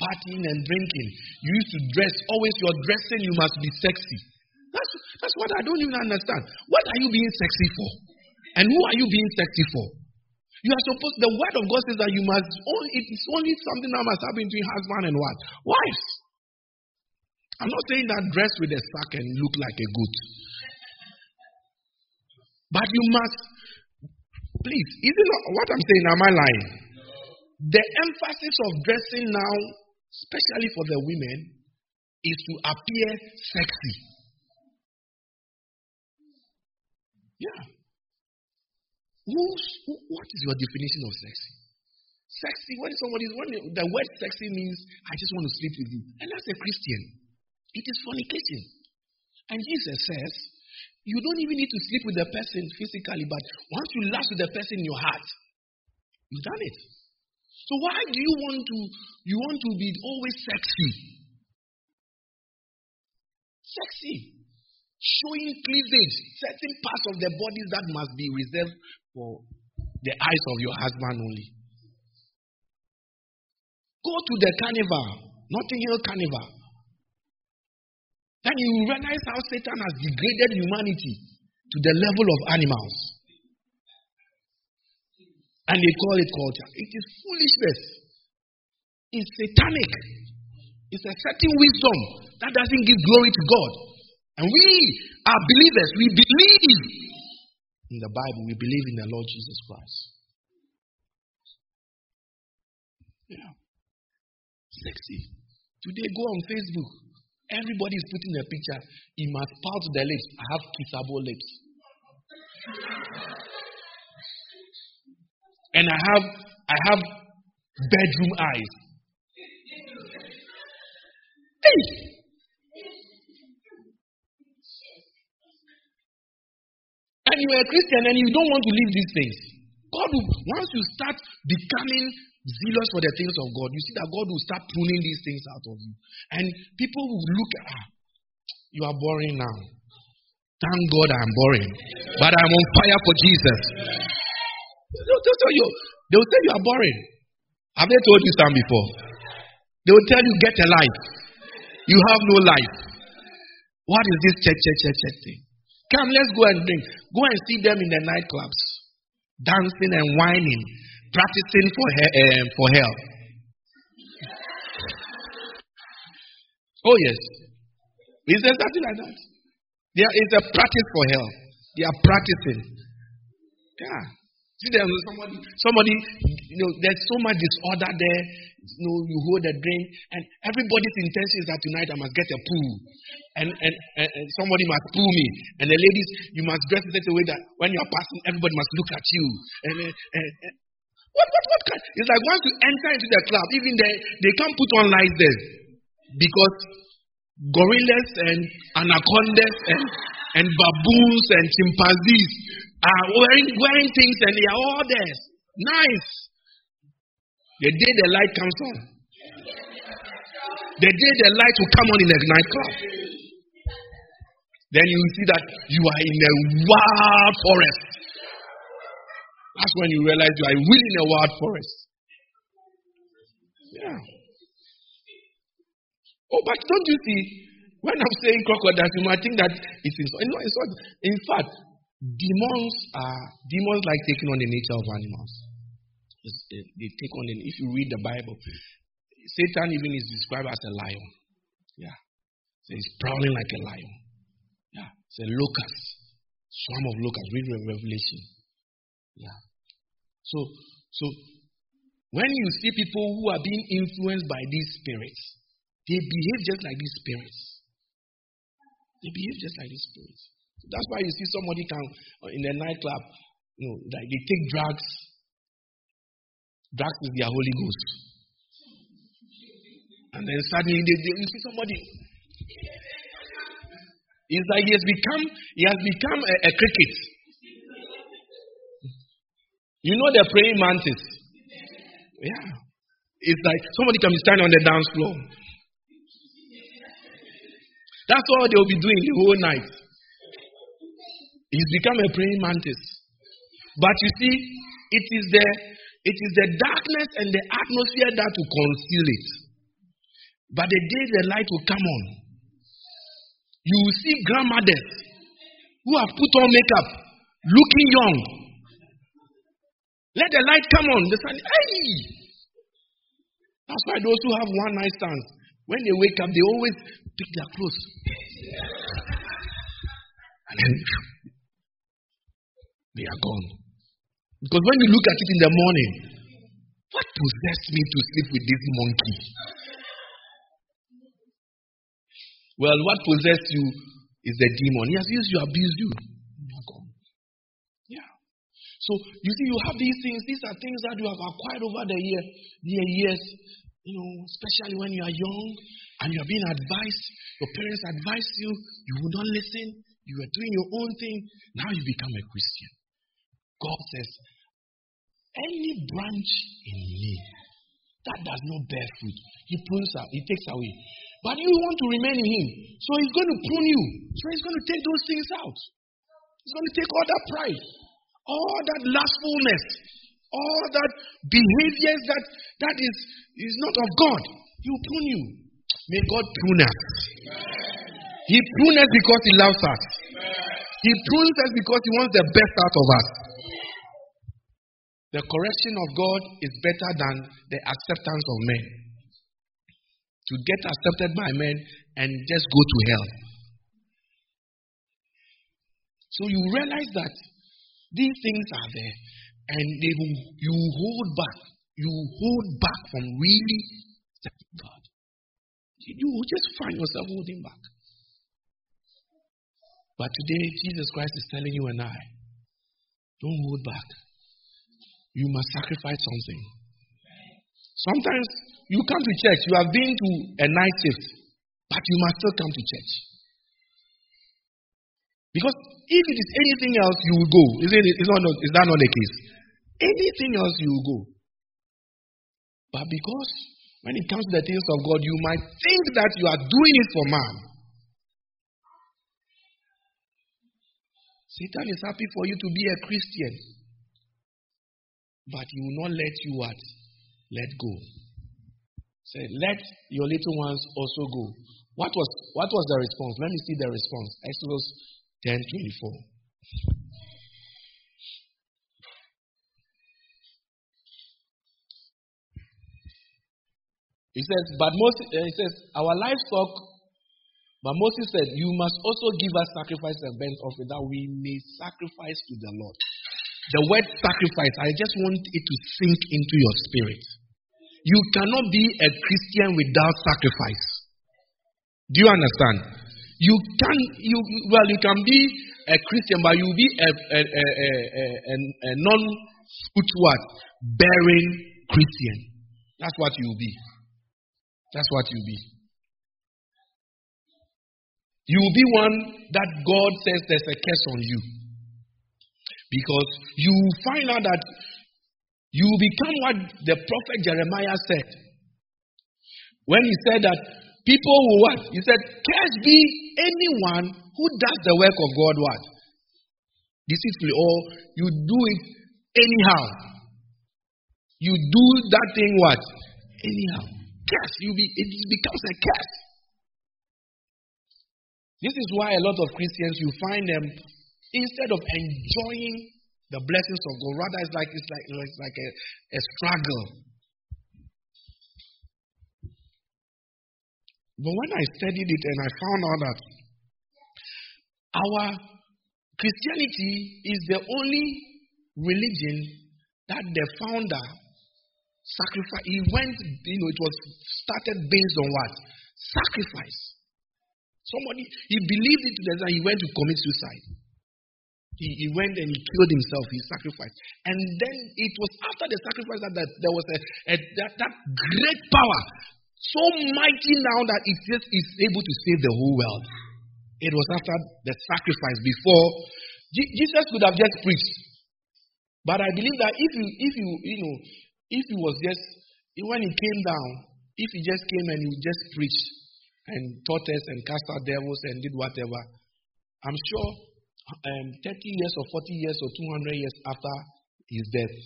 A: partying and drinking. You used to dress, always you're dressing, you must be sexy. That's, that's what I don't even understand. What are you being sexy for? And who are you being sexy for? You are supposed, the word of God says that you must only, it is only something that must happen between husband and wife. Wives. I'm not saying that dress with a sack and look like a goat. But you must, please, is it not what I'm saying? Am I lying? The emphasis of dressing now, especially for the women, is to appear sexy. Yeah. What is your definition of sexy? Sexy, when somebody, when the word sexy means, I just want to sleep with you. And that's a Christian. It is fornication. And Jesus says, you don't even need to sleep with the person physically, but once you lust with the person in your heart, you've done it. So why do you want to you want to be always sexy? Sexy. Showing cleavage, certain parts of the bodies that must be reserved for the eyes of your husband only. Go to the carnival, Notting Hill Carnival. Then you realize how Satan has degraded humanity to the level of animals. And they call it culture. It is foolishness. It's satanic. It's a certain wisdom that doesn't give glory to God. And we are believers. We believe in the Bible. We believe in the Lord Jesus Christ. Yeah. Sexy. Today, go on Facebook. Everybody is putting a picture. He must pout the lips. I have kissable lips. And I have I have bedroom eyes. Hey! And you're a Christian and you don't want to leave these things. God will, once you start becoming zealous for the things of God, you see that God will start pruning these things out of you. And people will look at, ah, you are boring now. Thank God I'm boring. But I'm on fire for Jesus. They'll, tell you, they will tell you are boring. Have they told you some before? They will tell you, get a life. You have no life. What is this church, church, church, church thing? Come, let's go and drink. Go and see them in the nightclubs, dancing and wining practicing for, he- uh, for hell. Oh, yes. Is there something like that? There is a practice for hell. They are practicing. Yeah. See, there somebody, somebody, you know, there's so much disorder there. You know, you hold a drink, and everybody's intention is that tonight I must get a pool, and and, and, and somebody must pull me, and the ladies, you must dress in such a way that when you are passing, everybody must look at you, and, and, and what, what, what kind? It's like once you enter into the club, even they, they can't put on lights there because gorillas and anacondas and, and baboons and chimpanzees are wearing, wearing things and they are all there. Nice. The day the light comes on, the day the light will come on in the nightclub, then you will see that you are in a wild forest. That's when you realize you are really in a wild forest. Yeah. Oh, but don't you see? When I'm saying crocodiles, you might think that it's in, no, it's not. In fact, demons are demons like taking on the nature of animals. It, they take on the. If you read the Bible, Satan even is described as a lion. Yeah, so he's prowling like a lion. Yeah, it's a locust, swarm of locusts. Read Revelation. Yeah. So, so when you see people who are being influenced by these spirits, they behave just like these spirits. They behave just like these spirits. That's why you see somebody come uh, in the nightclub, you know, like they take drugs. Drugs is their Holy Ghost. And then suddenly they, they, you see somebody. It's like he has become he has become a, a cricket. You know the praying mantis? Yeah. It's like somebody can be standing on the dance floor. That's all they'll be doing the whole night. He's become a praying mantis. But you see, it is the it is the darkness and the atmosphere that will conceal it. But the day the light will come on, you will see grandmothers who have put on makeup, looking young, let the light come on. The sun, hey! That's why those who have one night stands, when they wake up, they always pick their clothes. And then, They are gone. Because when you look at it in the morning, what possessed me to sleep with this monkey? Well, what possessed you is the demon. He has used you, abused you. Oh yeah. So you see, you have these things. These are things that you have acquired over the year, the years. You know, especially when you are young and you are being advised. Your parents advise you. You will not listen. You are doing your own thing. Now you become a Christian. God says, any branch in me that does not bear fruit, he prunes out, he takes away. But you want to remain in him. So he's going to prune you. So he's going to take those things out. He's going to take all that pride, all that lustfulness, all that behaviors that that is, is not of God. He will prune you. May God prune us. He prunes us because he loves us. He prunes us because he wants the best out of us. The correction of God is better than the acceptance of men. To get accepted by men and just go to hell. So you realize that these things are there and they will, you hold back. You hold back from really accepting God. You will just find yourself holding back. But today, Jesus Christ is telling you and I don't hold back you must sacrifice something. Sometimes you come to church, you have been to a night shift, but you must still come to church. Because if it is anything else, you will go. Is, it, is, not, is that not the case? Anything else, you will go. But because when it comes to the things of God, you might think that you are doing it for man. Satan is happy for you to be a Christian but he will not let you what? Let go. Say, let your little ones also go. What was what was the response? Let me see the response. Exodus 10 24. He says, but Moses, uh, he says, our livestock, but Moses said, you must also give us sacrifice and burnt offering that we may sacrifice to the Lord. The word sacrifice, I just want it to sink into your spirit. You cannot be a Christian without sacrifice. Do you understand? You can, you well, you can be a Christian, but you'll be a, a, a, a, a non-fruit what bearing Christian. That's what you'll be. That's what you'll be. You will be one that God says there's a curse on you. Because you find out that you become what the prophet Jeremiah said. When he said that people will what? He said, Cursed be anyone who does the work of God what? Deceitfully, or you do it anyhow. You do that thing what? Anyhow. Curse. You be, it becomes a curse. This is why a lot of Christians, you find them Instead of enjoying the blessings of God, rather it's like it's like it's like a, a struggle. But when I studied it and I found out that our Christianity is the only religion that the founder sacrificed. He went, you know, it was started based on what? Sacrifice. Somebody, he believed it to the he went to commit suicide. He, he went and he killed himself, he sacrificed. And then it was after the sacrifice that, that there was a, a that, that great power, so mighty now that it just is able to save the whole world. It was after the sacrifice before Jesus could have just preached. But I believe that if you if you you know if he was just when he came down, if he just came and he just preached and taught us and cast out devils and did whatever, I'm sure um, 30 years or 40 years or 200 years after his death,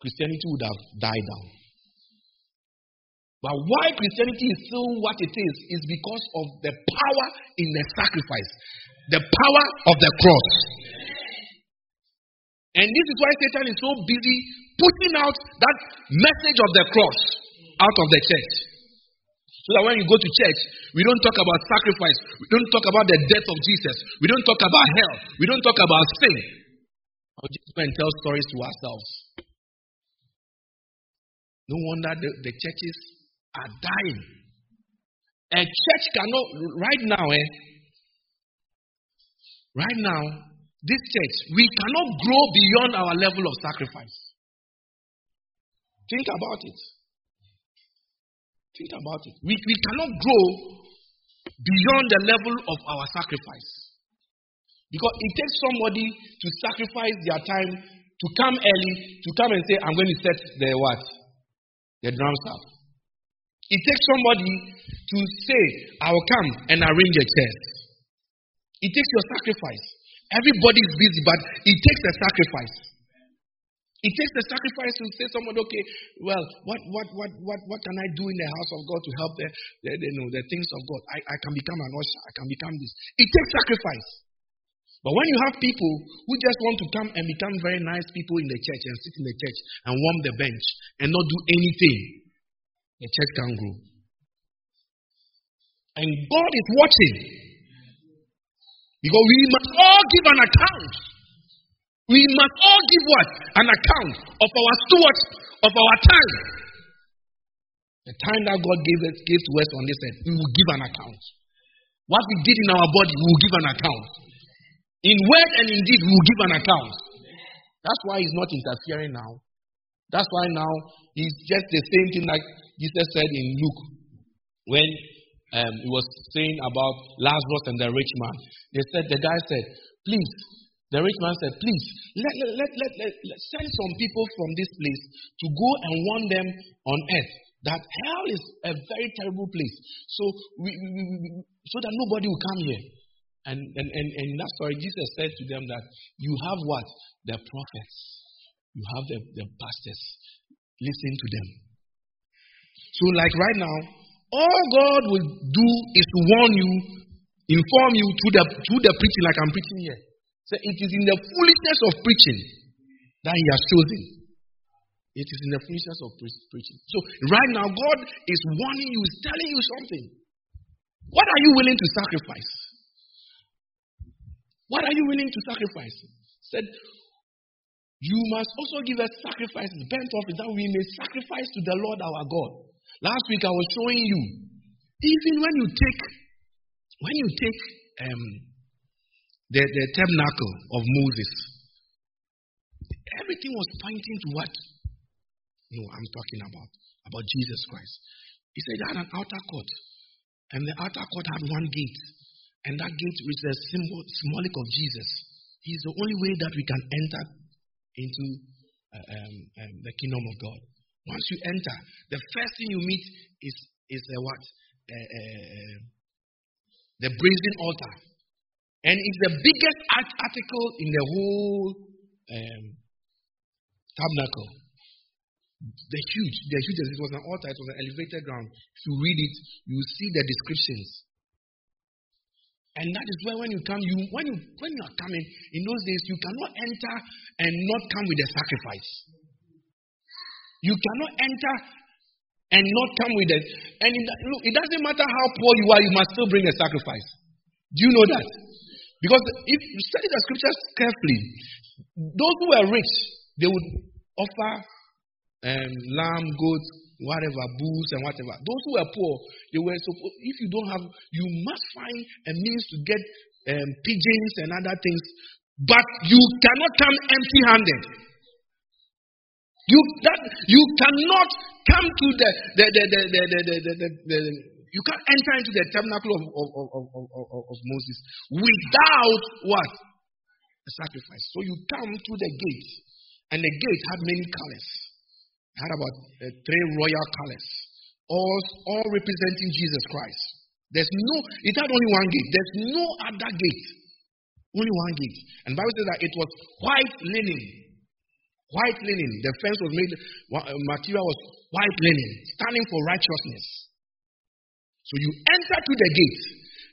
A: Christianity would have died down. But why Christianity is still what it is, is because of the power in the sacrifice, the power of the cross. And this is why Satan is so busy putting out that message of the cross out of the church. So that when you go to church, we don't talk about sacrifice. We don't talk about the death of Jesus. We don't talk about hell. We don't talk about sin. Or just go and tell stories to ourselves. No wonder the, the churches are dying. A church cannot, right now, eh? Right now, this church, we cannot grow beyond our level of sacrifice. Think about it. Think about it. We, we cannot grow beyond the level of our sacrifice. Because it takes somebody to sacrifice their time to come early, to come and say, I'm going to set the what? The drums up. It takes somebody to say, I will come and arrange a chair. It takes your sacrifice. Everybody is busy, but it takes a sacrifice. It takes a sacrifice to say someone, okay, well, what what what what what can I do in the house of God to help the, the, the you know the things of God? I, I can become an usher, I can become this. It takes sacrifice. But when you have people who just want to come and become very nice people in the church and sit in the church and warm the bench and not do anything, the church can't grow. And God is watching. Because we must all give an account. We must all give what? An account of our stewards of our time. The time that God gave, us, gave to us on this earth, we will give an account. What we did in our body, we will give an account. In word and in deed, we will give an account. That's why he's not interfering now. That's why now he's just the same thing like Jesus said in Luke when um, he was saying about Lazarus and the rich man. They said, the guy said, please, the rich man said, please, let, let, let, let, send some people from this place to go and warn them on earth that hell is a very terrible place. So, we, so that nobody will come here. And, and, and, and that's why Jesus said to them that you have what? The prophets. You have the, the pastors. Listen to them. So, like right now, all God will do is to warn you, inform you through the, through the preaching, like I'm preaching here. So it is in the foolishness of preaching that He has chosen. It is in the foolishness of pre- preaching. So right now, God is warning you, is telling you something. What are you willing to sacrifice? What are you willing to sacrifice? Said, you must also give us sacrifices, burnt offerings, that we may sacrifice to the Lord our God. Last week I was showing you, even when you take, when you take um, the, the tabernacle of Moses, everything was pointing to what? No, I'm talking about about Jesus Christ. He said he had an outer court, and the outer court had one gate, and that gate was a symbol, symbolic of Jesus. He's the only way that we can enter into uh, um, um, the kingdom of God. Once you enter, the first thing you meet is is a what? Uh, the brazen altar, and it's the biggest article in the whole um, tabernacle. The huge, the huge. It was an altar. It was an elevated ground. If you read it, you see the descriptions. And that is where when you come, you when you when you are coming in those days, you cannot enter and not come with a sacrifice. You cannot enter and not come with it. And look, it doesn't matter how poor you are, you must still bring a sacrifice. Do you know that? Because if you study the scriptures carefully, those who were rich, they would offer um, lamb, goats, whatever, bulls, and whatever. Those who were poor, they were supposed. If you don't have, you must find a means to get um, pigeons and other things. But you cannot come empty-handed. You that you cannot come to the the the the the the, the, the, the you can't enter into the tabernacle of, of, of, of, of Moses without what? A sacrifice. So you come to the gate, and the gate had many colors. It had about uh, three royal colors, all, all representing Jesus Christ. There's no, it had only one gate. There's no other gate. Only one gate. And Bible says that it was white linen. White linen. The fence was made, material was white linen, standing for righteousness. So you enter to the gate,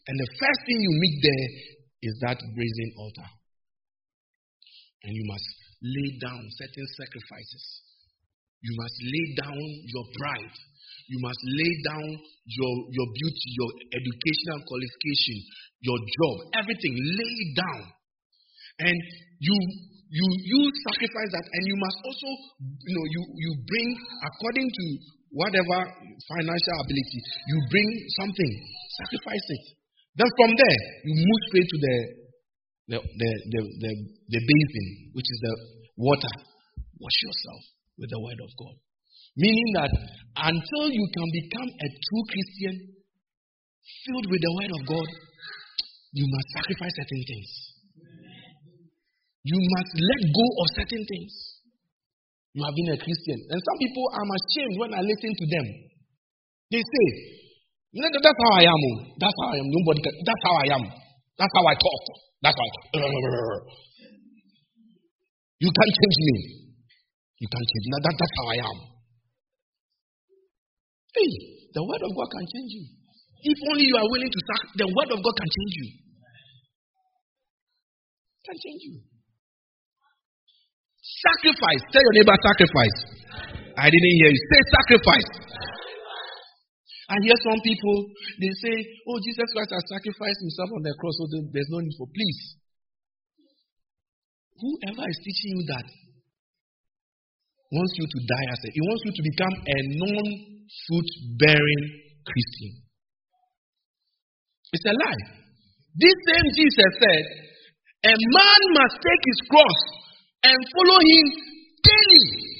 A: and the first thing you meet there is that brazen altar. And you must lay down certain sacrifices. you must lay down your pride. You must lay down your, your beauty, your educational qualification, your job, everything. Lay it down. And you you you sacrifice that and you must also you know you you bring according to whatever financial ability you bring something sacrifice it. Then from there you move straight to the the the the, the, the basin which is the water. Wash yourself with the word of god. Meaning that until you can become a true christian filled with the word of god you must sacrifice certain things. You must let go of certain things. You have been a Christian. And some people, I'm ashamed when I listen to them. They say, that's how I am. Oh. That's how I am. Nobody can, that's how I am. That's how I talk. That's how I talk. You can't change me. You can't change me. That, that's how I am. Hey, the word of God can change you. If only you are willing to sack, the word of God can change you. Can change you. Sacrifice. Tell your neighbor sacrifice. I didn't hear you. Say sacrifice. I hear some people, they say, Oh, Jesus Christ has sacrificed himself on the cross, so there's no need for. Please. Whoever is teaching you that wants you to die as a, he wants you to become a non fruit bearing Christian. It's a lie. This same Jesus said, A man must take his cross and follow him daily.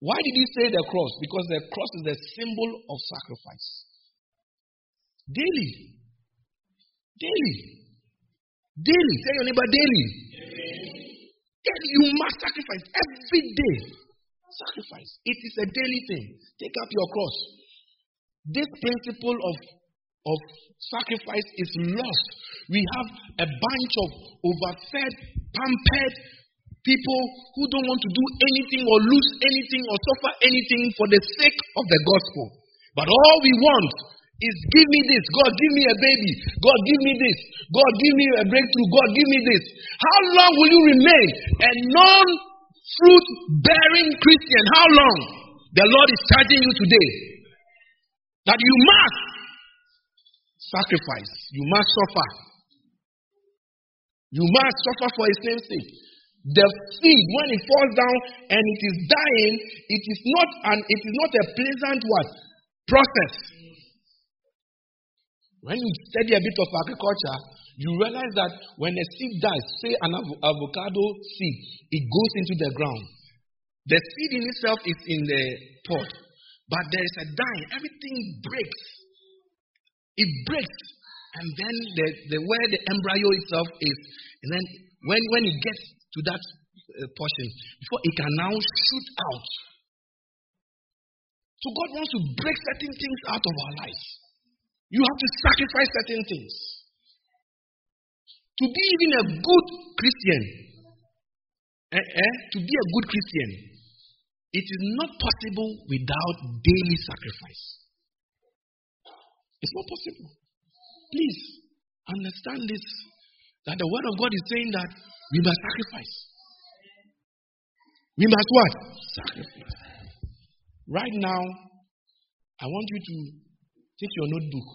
A: Why did he say the cross? Because the cross is the symbol of sacrifice. Daily. Daily. Daily. Tell your neighbor daily. daily. You must sacrifice every day. Sacrifice. It is a daily thing. Take up your cross. This principle of, of sacrifice is lost. We have a bunch of overfed, pampered, people who don't want to do anything or lose anything or suffer anything for the sake of the gospel. But all we want is give me this. God, give me a baby. God, give me this. God, give me a breakthrough. God, give me this. How long will you remain a non fruit bearing Christian? How long? The Lord is charging you today that you must sacrifice, you must suffer. You must suffer for his name's sake. The seed, when it falls down and it is dying, it is not an it is not a pleasant what process. When you study a bit of agriculture, you realize that when a seed dies, say an av- avocado seed, it goes into the ground. The seed in itself is in the pot, but there is a dying. Everything breaks. It breaks, and then the, the where the embryo itself is, and then when when it gets to that uh, portion before it can now shoot out. So God wants to break certain things out of our lives. You have to sacrifice certain things. To be even a good Christian, eh, eh, to be a good Christian, it is not possible without daily sacrifice. It's not possible. Please understand this that the Word of God is saying that we must sacrifice. We must what? Sacrifice. Right now, I want you to take your notebook.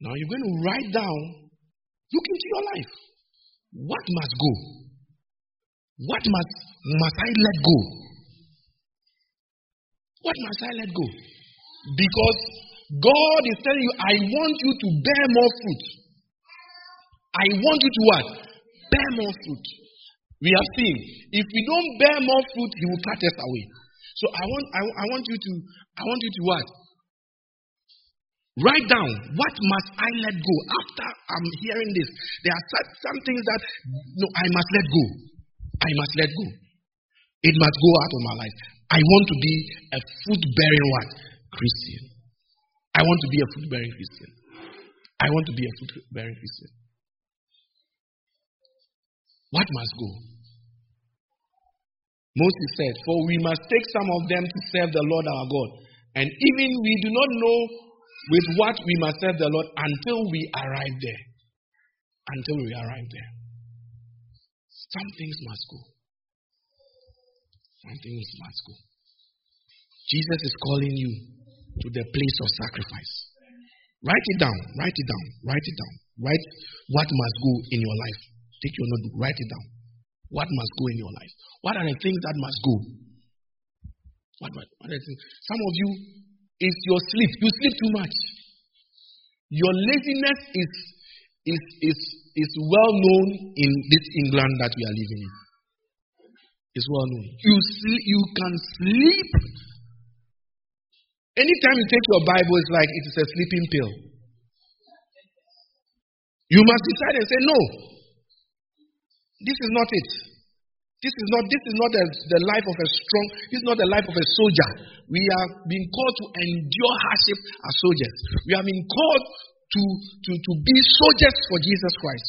A: Now you're going to write down, look into your life. What must go? What must must I let go? What must I let go? Because God is telling you, I want you to bear more fruit. I want you to what? bear more fruit. We have seen if we don't bear more fruit, He will cut us away. So I want I, I want you to I want you to what? Write down what must I let go after I'm hearing this. There are some things that no, I must let go. I must let go. It must go out of my life. I want to be a fruit bearing what? Christian. I want to be a fruit bearing Christian. I want to be a fruit bearing Christian. What must go? Moses said, For we must take some of them to serve the Lord our God. And even we do not know with what we must serve the Lord until we arrive there. Until we arrive there. Some things must go. Some things must go. Jesus is calling you to the place of sacrifice. Write it down. Write it down. Write it down. Write what must go in your life. Take your notebook. Write it down. What must go in your life? What are the things that must go? What, what, what are the things? Some of you, it's your sleep. You sleep too much. Your laziness is is is is well known in this England that we are living in. It's well known. You sleep, you can sleep. Anytime you take your Bible, it's like it is a sleeping pill. You must decide and say, No, this is not it. This is not this is not the, the life of a strong, this is not the life of a soldier. We are being called to endure hardship as soldiers. We are being called to, to, to be soldiers for Jesus Christ.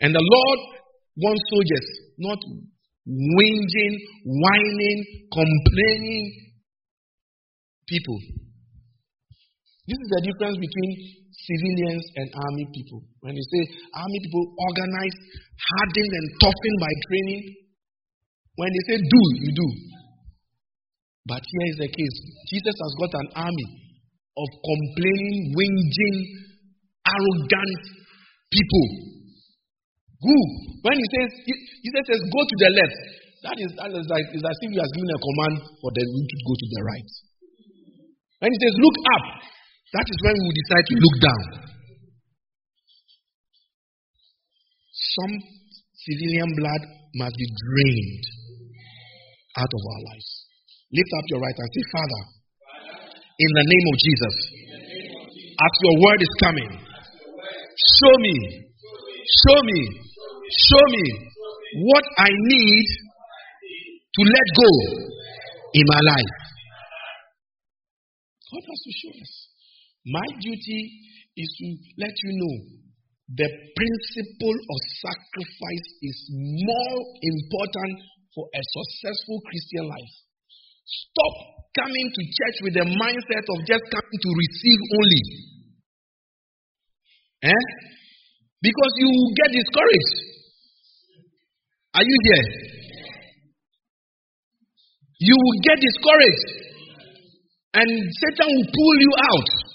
A: And the Lord wants soldiers, not whinging, whining, complaining people. This is the difference between civilians and army people. When you say army people organized, hardened, and toughened by training, when they say do, you do. But here is the case Jesus has got an army of complaining, whinging, arrogant people. Who, when he says, Jesus says, go to the left, that is, that is like, it's as if he has given a command for them to go to the right. When he says, look up, that is when we decide to look down. Some civilian blood must be drained out of our lives. Lift up your right hand. Say, Father, in the name of Jesus, as your word is coming, show me, show me, show me what I need to let go in my life. God has to show us. My duty is to let you know the principle of sacrifice is more important for a successful Christian life. Stop coming to church with the mindset of just coming to receive only. Eh? Because you will get discouraged. Are you here? You will get discouraged. And Satan will pull you out.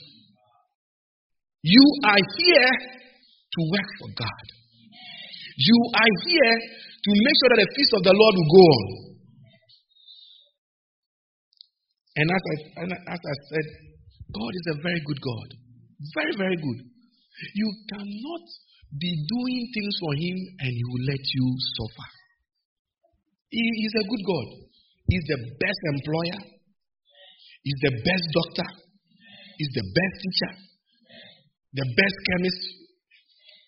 A: You are here to work for God. You are here to make sure that the feast of the Lord will go on. And as I, as I said, God is a very good God. Very, very good. You cannot be doing things for Him and He will let you suffer. He is a good God. He's the best employer. He's the best doctor. He's the best teacher. The best chemist.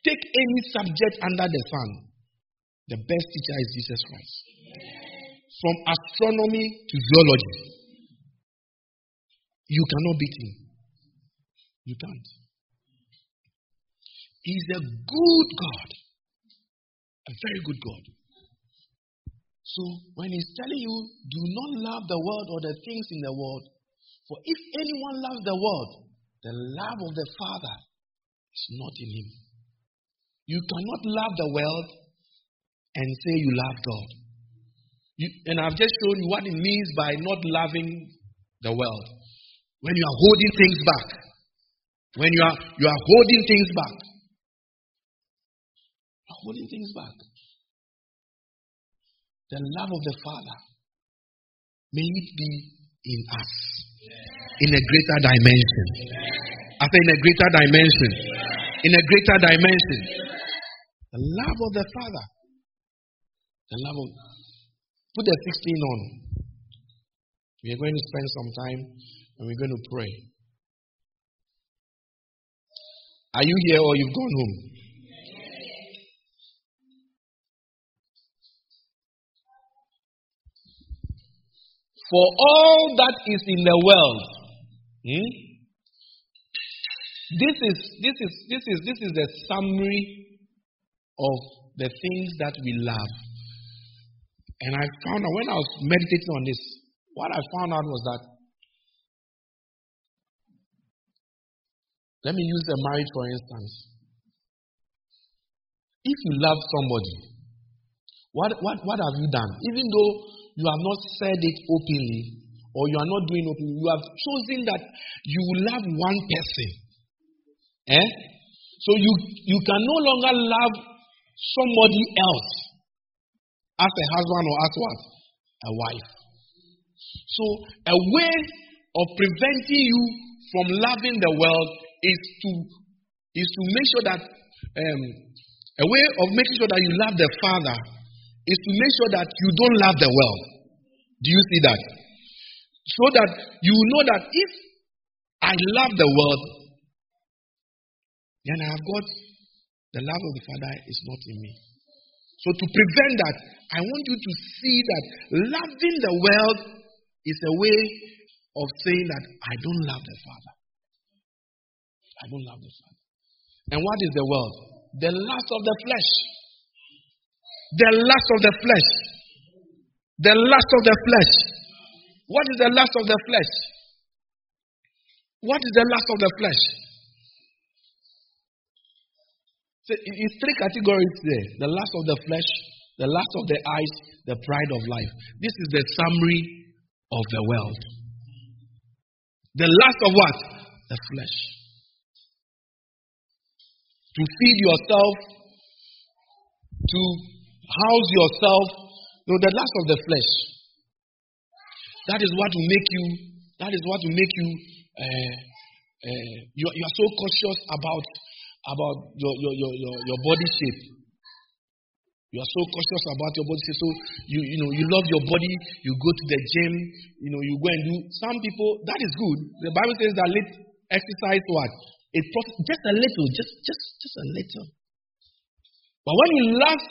A: Take any subject under the sun. The best teacher is Jesus Christ. From astronomy to zoology. You cannot beat him. You can't. He's a good God. A very good God. So when he's telling you, do not love the world or the things in the world, for if anyone loves the world, the love of the Father is not in him. You cannot love the world and say you love God. You, and I've just shown you what it means by not loving the world. When you are holding things back, when you are you are holding things back, you're holding things back. The love of the Father may it be in us in a greater dimension. I say in a greater dimension. In a greater dimension. The love of the Father. The love of put the 16 on. We are going to spend some time and we're going to pray. Are you here or you've gone home? For all that is in the world, hmm? This is this is this is this is the summary of the things that we love. And I found out when I was meditating on this, what I found out was that let me use a marriage for instance. If you love somebody, what, what, what have you done? Even though you have not said it openly, or you are not doing openly, you have chosen that you will love one person. Eh? So you, you can no longer love somebody else as a husband or as what? A wife. So a way of preventing you from loving the world is to is to make sure that um, a way of making sure that you love the Father is to make sure that you don't love the world. Do you see that? So that you know that if I love the world, then I have got the love of the Father is not in me. So to prevent that, I want you to see that loving the world is a way of saying that I don't love the Father. I don't love the Father. And what is the world? The lust of the flesh. The lust of the flesh. The lust of the flesh. What is the lust of the flesh? What is the lust of the flesh? So it's three categories there the lust of the flesh, the lust of the eyes, the pride of life. This is the summary of the world. The lust of what? The flesh to feed yourself, to house yourself. No, the lust of the flesh. That is what will make you. That is what will make you. Uh, uh, you, you are so cautious about about your your, your, your, your body shape. You are so cautious about your body shape. So you you know you love your body. You go to the gym. You know you go and do. Some people that is good. The Bible says that let exercise what it just a little, just just just a little. But when you love,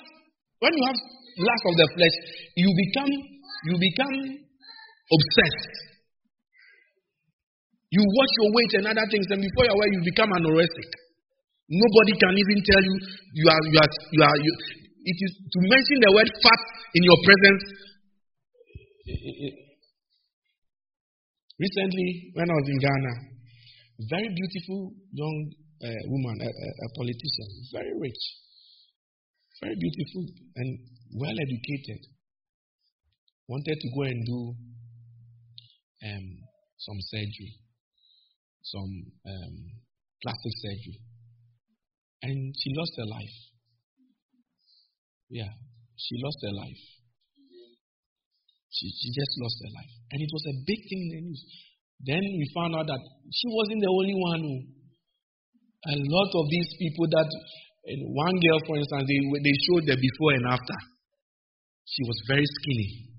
A: when you have lust of the flesh, you become you become obsessed. You watch your weight and other things, and before you're aware, you become anorexic. Nobody can even tell you you are you are you are you. It is to mention the word fat in your presence. Recently, when I was in Ghana, very beautiful young uh, woman, a, a, a politician, very rich, very beautiful and well educated. Wanted to go and do um, some surgery, some um, plastic surgery. And she lost her life. Yeah, she lost her life. She, she just lost her life. And it was a big thing in the news. Then we found out that she wasn't the only one who. A lot of these people that, eh, one girl, for instance, they, they showed the before and after. She was very skinny.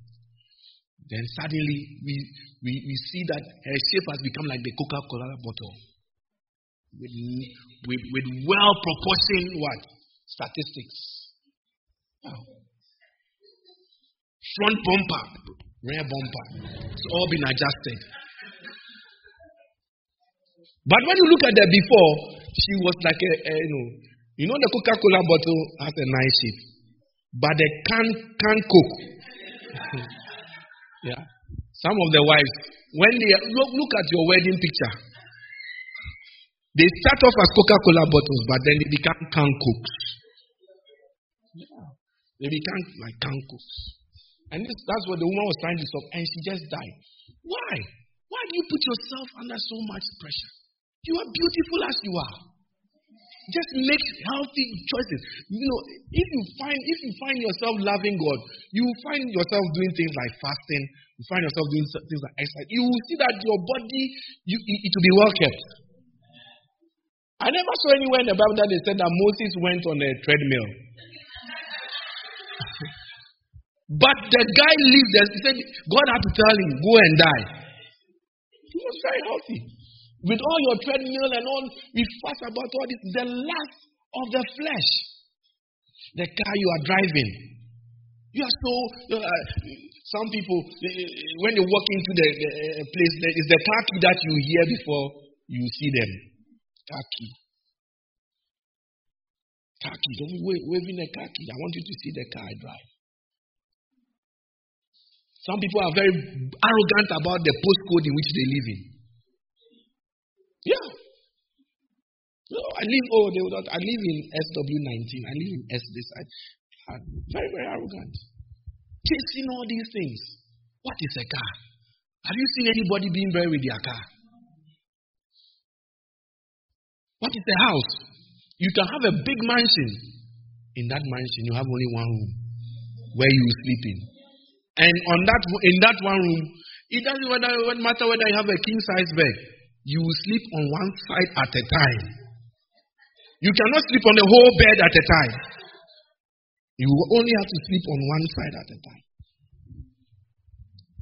A: Then suddenly we, we, we see that her shape has become like the Coca Cola bottle with, with, with well proportioned what? Statistics. Wow. Front bumper, rear bumper. It's all been adjusted. But when you look at the before, she was like a, a you know, you know the Coca-Cola bottle has a nice shape, but the can can coke. (laughs) yeah, some of the wives when they look, look at your wedding picture, they start off as Coca-Cola bottles, but then they become can cokes. Yeah, they become like can cokes, and this, that's what the woman was trying to stop, and she just died. Why? Why do you put yourself under so much pressure? You are beautiful as you are. Just make healthy choices. You know, if you find if you find yourself loving God, you will find yourself doing things like fasting. You find yourself doing things like exercise. You will see that your body, you, it will be well kept. I never saw anywhere in the Bible that they said that Moses went on a treadmill. but the guy lived there. He said God had to tell him, go and die. He was very healthy with all your treadmill and all, we fuss about all this. The lust of the flesh. The car you are driving. You are so. Uh, some people, uh, when they walk into the uh, place, it's the car key that you hear before you see them. Car key. Don't be waving a key. I want you to see the car I drive. Some people are very arrogant about the postcode in which they live in. Yeah. No, I live, oh, they would not, I live in SW19. I live in S this. I, ah, very, very arrogant. chasing all these things. What is a car? Have you seen anybody being buried with their car? What is a house? You can have a big mansion. In that mansion, you have only one room where you sleep in. And on that in that one room, it doesn't matter whether you have a king size bed. You will sleep on one side at a time. You cannot sleep on the whole bed at a time. You will only have to sleep on one side at a time.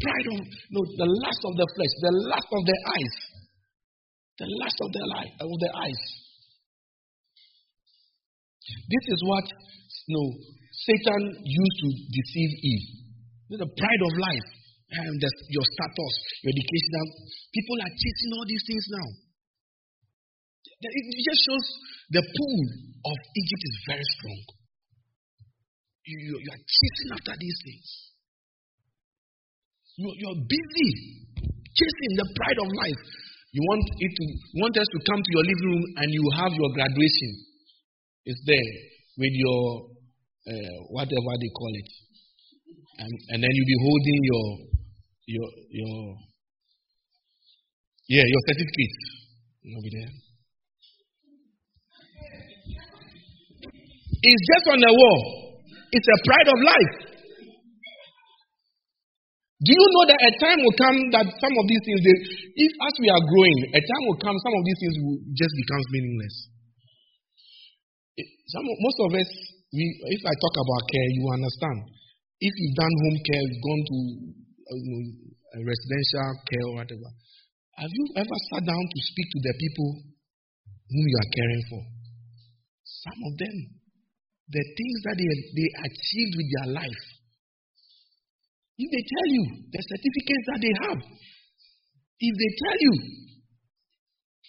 A: Pride of no, the lust of the flesh, the lust of the eyes, the lust of their life uh, of the eyes. This is what you know, Satan used to deceive Eve. The pride of life, and the, your status, your education. People are chasing all these things now. It just shows the pool of Egypt is very strong. You, you, you are chasing after these things. You, you're busy chasing the pride of life. You want it to want us to come to your living room and you have your graduation. It's there with your uh, whatever they call it, and, and then you'll be holding your your your yeah your certificate. You'll be there. It's just on the wall. It's a pride of life. Do you know that a time will come that some of these things, if as we are growing, a time will come, some of these things will just becomes meaningless. Some, most of us, we, if I talk about care, you understand. If you've done home care, you've gone to uh, you know, residential care or whatever, have you ever sat down to speak to the people whom you are caring for? Some of them, the things that they, they achieved with their life. If they tell you the certificates that they have, if they tell you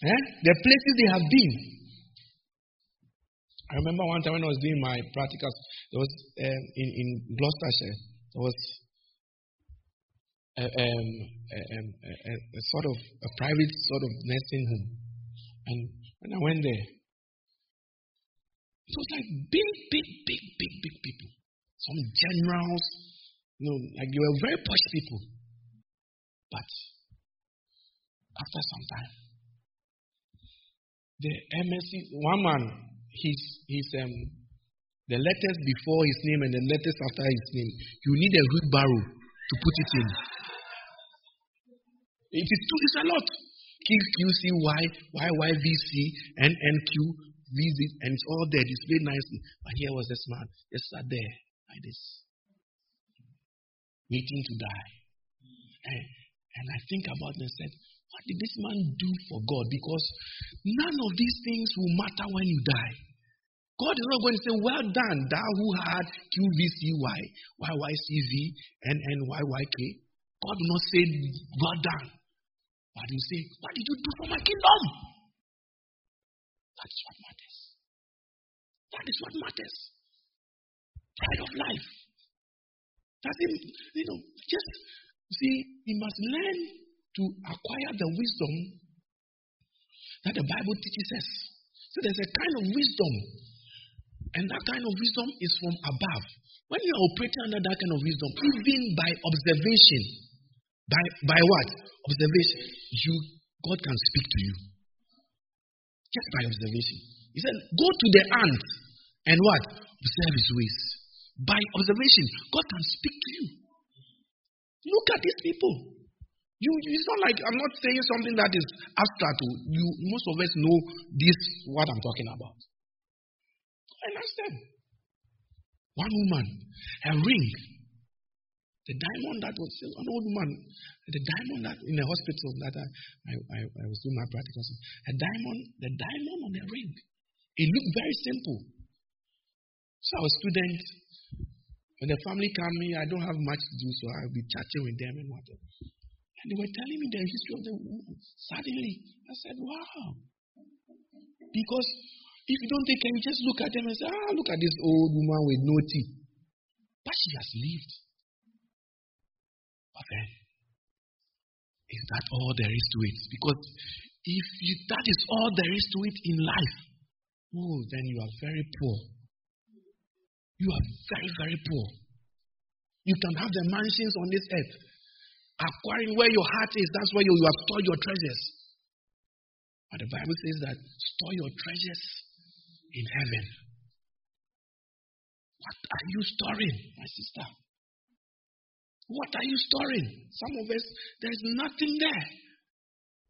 A: eh, the places they have been, I remember one time when I was doing my practicals, there was um, in, in Gloucestershire, there was a, um, a, a, a, sort of a private sort of nursing home. And when I went there, it was like big, big, big, big, big people. Some generals, know, like they were very posh people. But after some time, the MSc, one man, his, his, um, the letters before his name and the letters after his name, you need a wheelbarrow to put it in. It is too, it's a lot. QCY, YYVC, NNQ, visit, and it's all there displayed nicely. But here was this man, just sat there like this, waiting to die. And, and I think about it and said, What did this man do for God? Because none of these things will matter when you die. God is not going to say, Well done, thou who had QVCY, YYCV, and. God will not say, Well done. But he will say, What did you do for my kingdom? That is what matters. That is what matters. Pride of life. It. You know, just see, we must learn to acquire the wisdom that the Bible teaches us. So there's a kind of wisdom, and that kind of wisdom is from above. When you are operating under that kind of wisdom, even by observation, by by what? Observation, you God can speak to you. Just by observation. He said, Go to the ant and what? Observe his ways. By observation, God can speak to you. Look at these people. You, it's not like I'm not saying something that is abstract. You, most of us know this, what I'm talking about. And ask them. One woman, a ring. The diamond that was an old woman, the diamond that in the hospital that I, I, I, I was doing my practicals, a diamond, the diamond on the ring. It looked very simple. So I our students, when the family come here, I don't have much to do, so I'll be chatting with them and whatever. And they were telling me the history of the woman. Suddenly, I said, wow. Because if you don't take care, you just look at them and say, ah, look at this old woman with no teeth. But she has lived. But then, is that all there is to it? Because if you, that is all there is to it in life, oh, then you are very poor. You are very, very poor. You can have the mansions on this earth. Acquiring where your heart is, that's where you, you have stored your treasures. But the Bible says that store your treasures in heaven. What are you storing, my sister? What are you storing? Some of us, there's nothing there.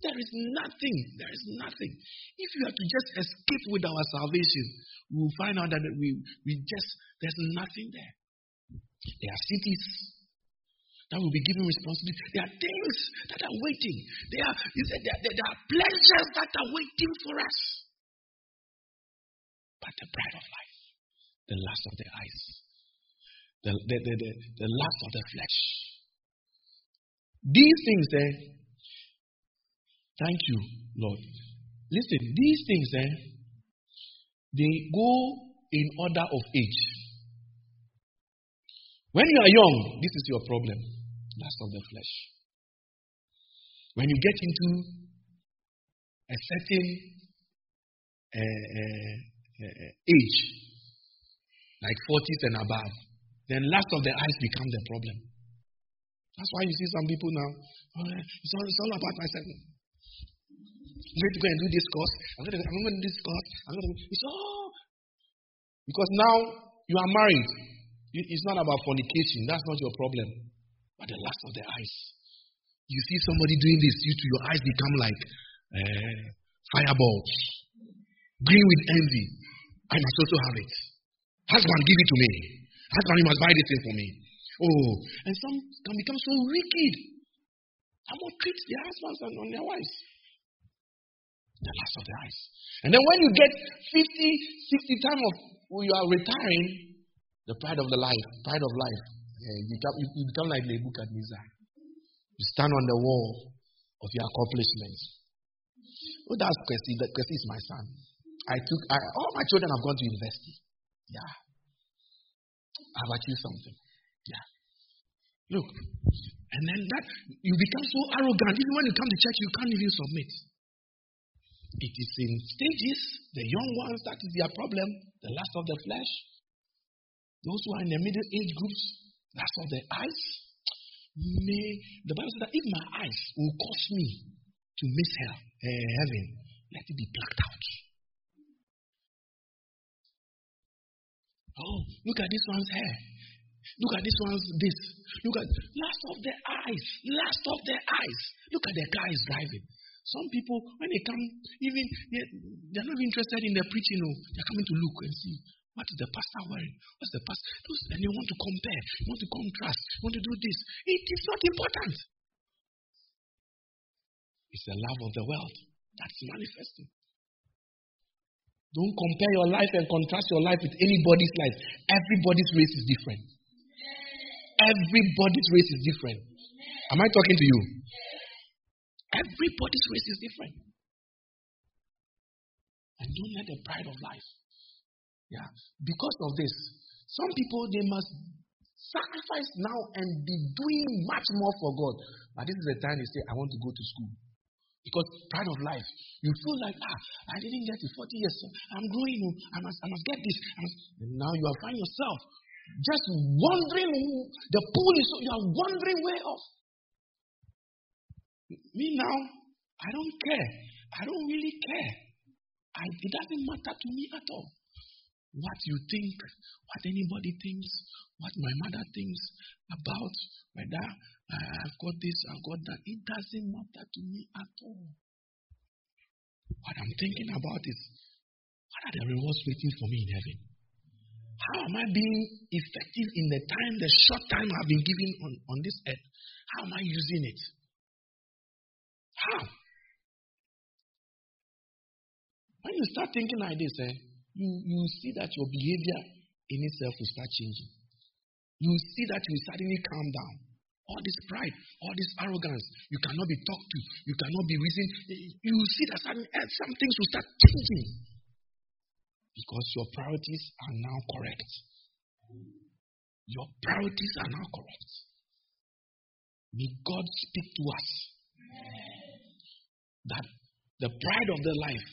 A: There is nothing. There is nothing. If you are to just escape with our salvation, we will find out that we, we just, there's nothing there. There are cities that will be given responsibility. There are things that are waiting. There are, there, there, there are pleasures that are waiting for us. But the pride of life, the lust of the eyes, the, the, the, the, the lust of the flesh. These things, eh? Thank you, Lord. Listen, these things, eh? They go in order of age. When you are young, this is your problem. Lust of the flesh. When you get into a certain uh, uh, uh, age, like 40s and above, then lust of the eyes become the problem. That's why you see some people now, oh, it's, all, it's all about myself. I'm going to go and do this course. I'm going to, I'm going to do this course. I'm going to. It's all because now you are married. It's not about fornication. That's not your problem. But the lust of the eyes. You see somebody doing this, you to your eyes become like uh, fireballs, green with envy. I must also have it. Husband, give it to me. Husband, you must buy this thing for me. Oh, and some can become so wicked. Some will treat their husbands and on their wives. The lust of the eyes. And then when you get 50, 60 time of you are retiring, the pride of the life, pride of life, yeah, you, become, you, you become like Nebuchadnezzar. You stand on the wall of your accomplishments. Oh, that's Kwesi. That Kwesi is my son. I took I, all my children have gone to university. Yeah. I've achieved something. Yeah. Look. And then that you become so arrogant. Even when you come to church, you can't even submit. It is in stages, the young ones, that is their problem, the lust of the flesh. Those who are in the middle age groups, lust of the eyes. May the Bible says that if my eyes will cause me to miss hell, uh, heaven, let it be plucked out. Oh, look at this one's hair. Look at this one's this. Look at last of the eyes. Last of the eyes. Look at the car is driving. Some people, when they come, even they're not interested in the preaching. No, they're coming to look and see what is the pastor wearing. What's the pastor? and they want to compare. They want to contrast. They want to do this. It is not important. It's the love of the world that's manifesting. Don't compare your life and contrast your life with anybody's life. Everybody's race is different. Everybody's race is different. Am I talking to you? Everybody's race is different. And don't let the pride of life. Yeah. Because of this, some people they must sacrifice now and be doing much more for God. But this is the time they say, I want to go to school. Because pride of life, you feel like, ah, I didn't get it 40 years. So I'm growing. Oh, I must, I must get this. And now you are finding yourself just wondering. Who the pool is, you are wondering where off. Me now, I don't care. I don't really care. I, it doesn't matter to me at all. What you think, what anybody thinks, what my mother thinks about whether I've got this, I've got that. It doesn't matter to me at all. What I'm thinking about is what are the rewards waiting for me in heaven? How am I being effective in the time, the short time I've been given on, on this earth? How am I using it? How? When you start thinking like this, eh, you, you see that your behavior in itself will start changing. You see that you suddenly calm down. All this pride, all this arrogance, you cannot be talked to, you cannot be reasoned. You will see that some, eh, some things will start changing because your priorities are now correct. Your priorities are now correct. May God speak to us that the pride of the life,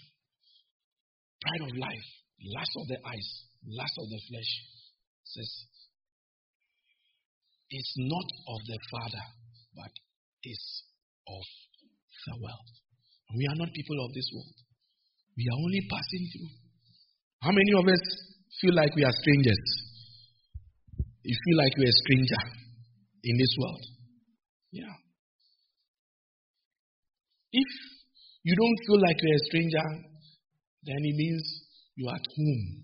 A: pride of life, lust of the eyes, lust of the flesh says, is not of the Father, but is of the world. We are not people of this world. We are only passing through. How many of us feel like we are strangers? You feel like you're a stranger in this world. Yeah. If you don't feel like you're a stranger, then it means you're at home.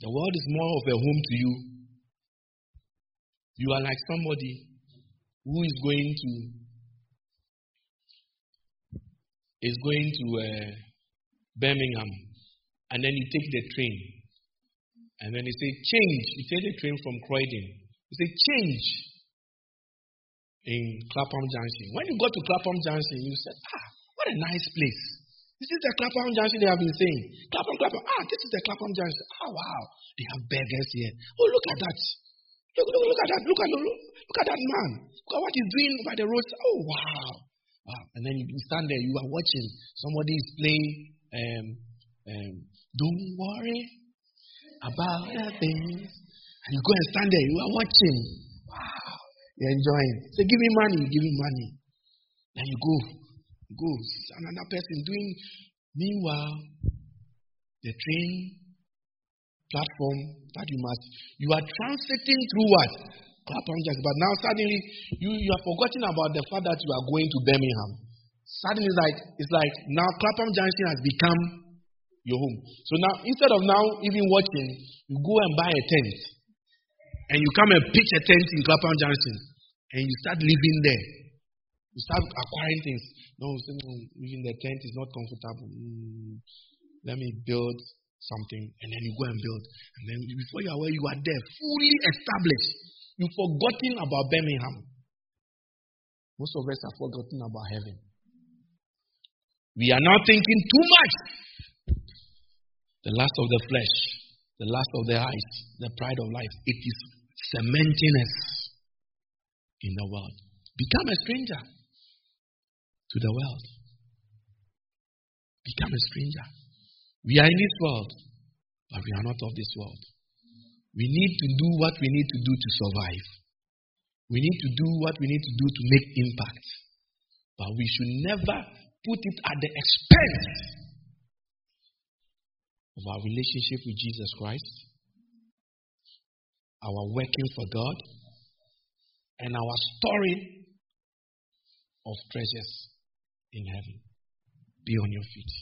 A: The world is more of a home to you. You are like somebody who is going to is going to uh, Birmingham, and then you take the train, and then you say change. You take the train from Croydon. You say change in Clapham Junction. When you go to Clapham Junction, you said, ah, what a nice place. This is the Clapham Junction they have been saying. Clapham, Clapham. Ah, this is the Clapham Junction. Ah, wow. They have beggars here. Oh, look at that. Look, look, look at that. Look at, look, look at that man. Look at what he's doing by the road. Oh, wow. Wow. And then you stand there, you are watching. Somebody is playing, um, um, don't worry about the things. And you go and stand there, you are watching. You're enjoying. Say, give me money, give me money. Then you go. You go. Another person doing. Meanwhile, the train platform that you must, you are transiting through what? Clapham. But now suddenly you, you have forgotten about the fact that you are going to Birmingham. Suddenly it's like it's like now Clapham Junction has become your home. So now instead of now even watching, you go and buy a tent. And you come and pitch a tent in Clapham Junction. And you start living there. You start acquiring things. No, even the tent is not comfortable. Mm, let me build something. And then you go and build. And then before you are aware, you are there, fully established. You've forgotten about Birmingham. Most of us have forgotten about heaven. We are now thinking too much. The lust of the flesh, the lust of the eyes, the pride of life. It is cementing us in the world. Become a stranger to the world. Become a stranger. We are in this world, but we are not of this world. We need to do what we need to do to survive. We need to do what we need to do to make impact. But we should never put it at the expense of our relationship with Jesus Christ, our working for God, and our story of treasures in heaven. Be on your feet.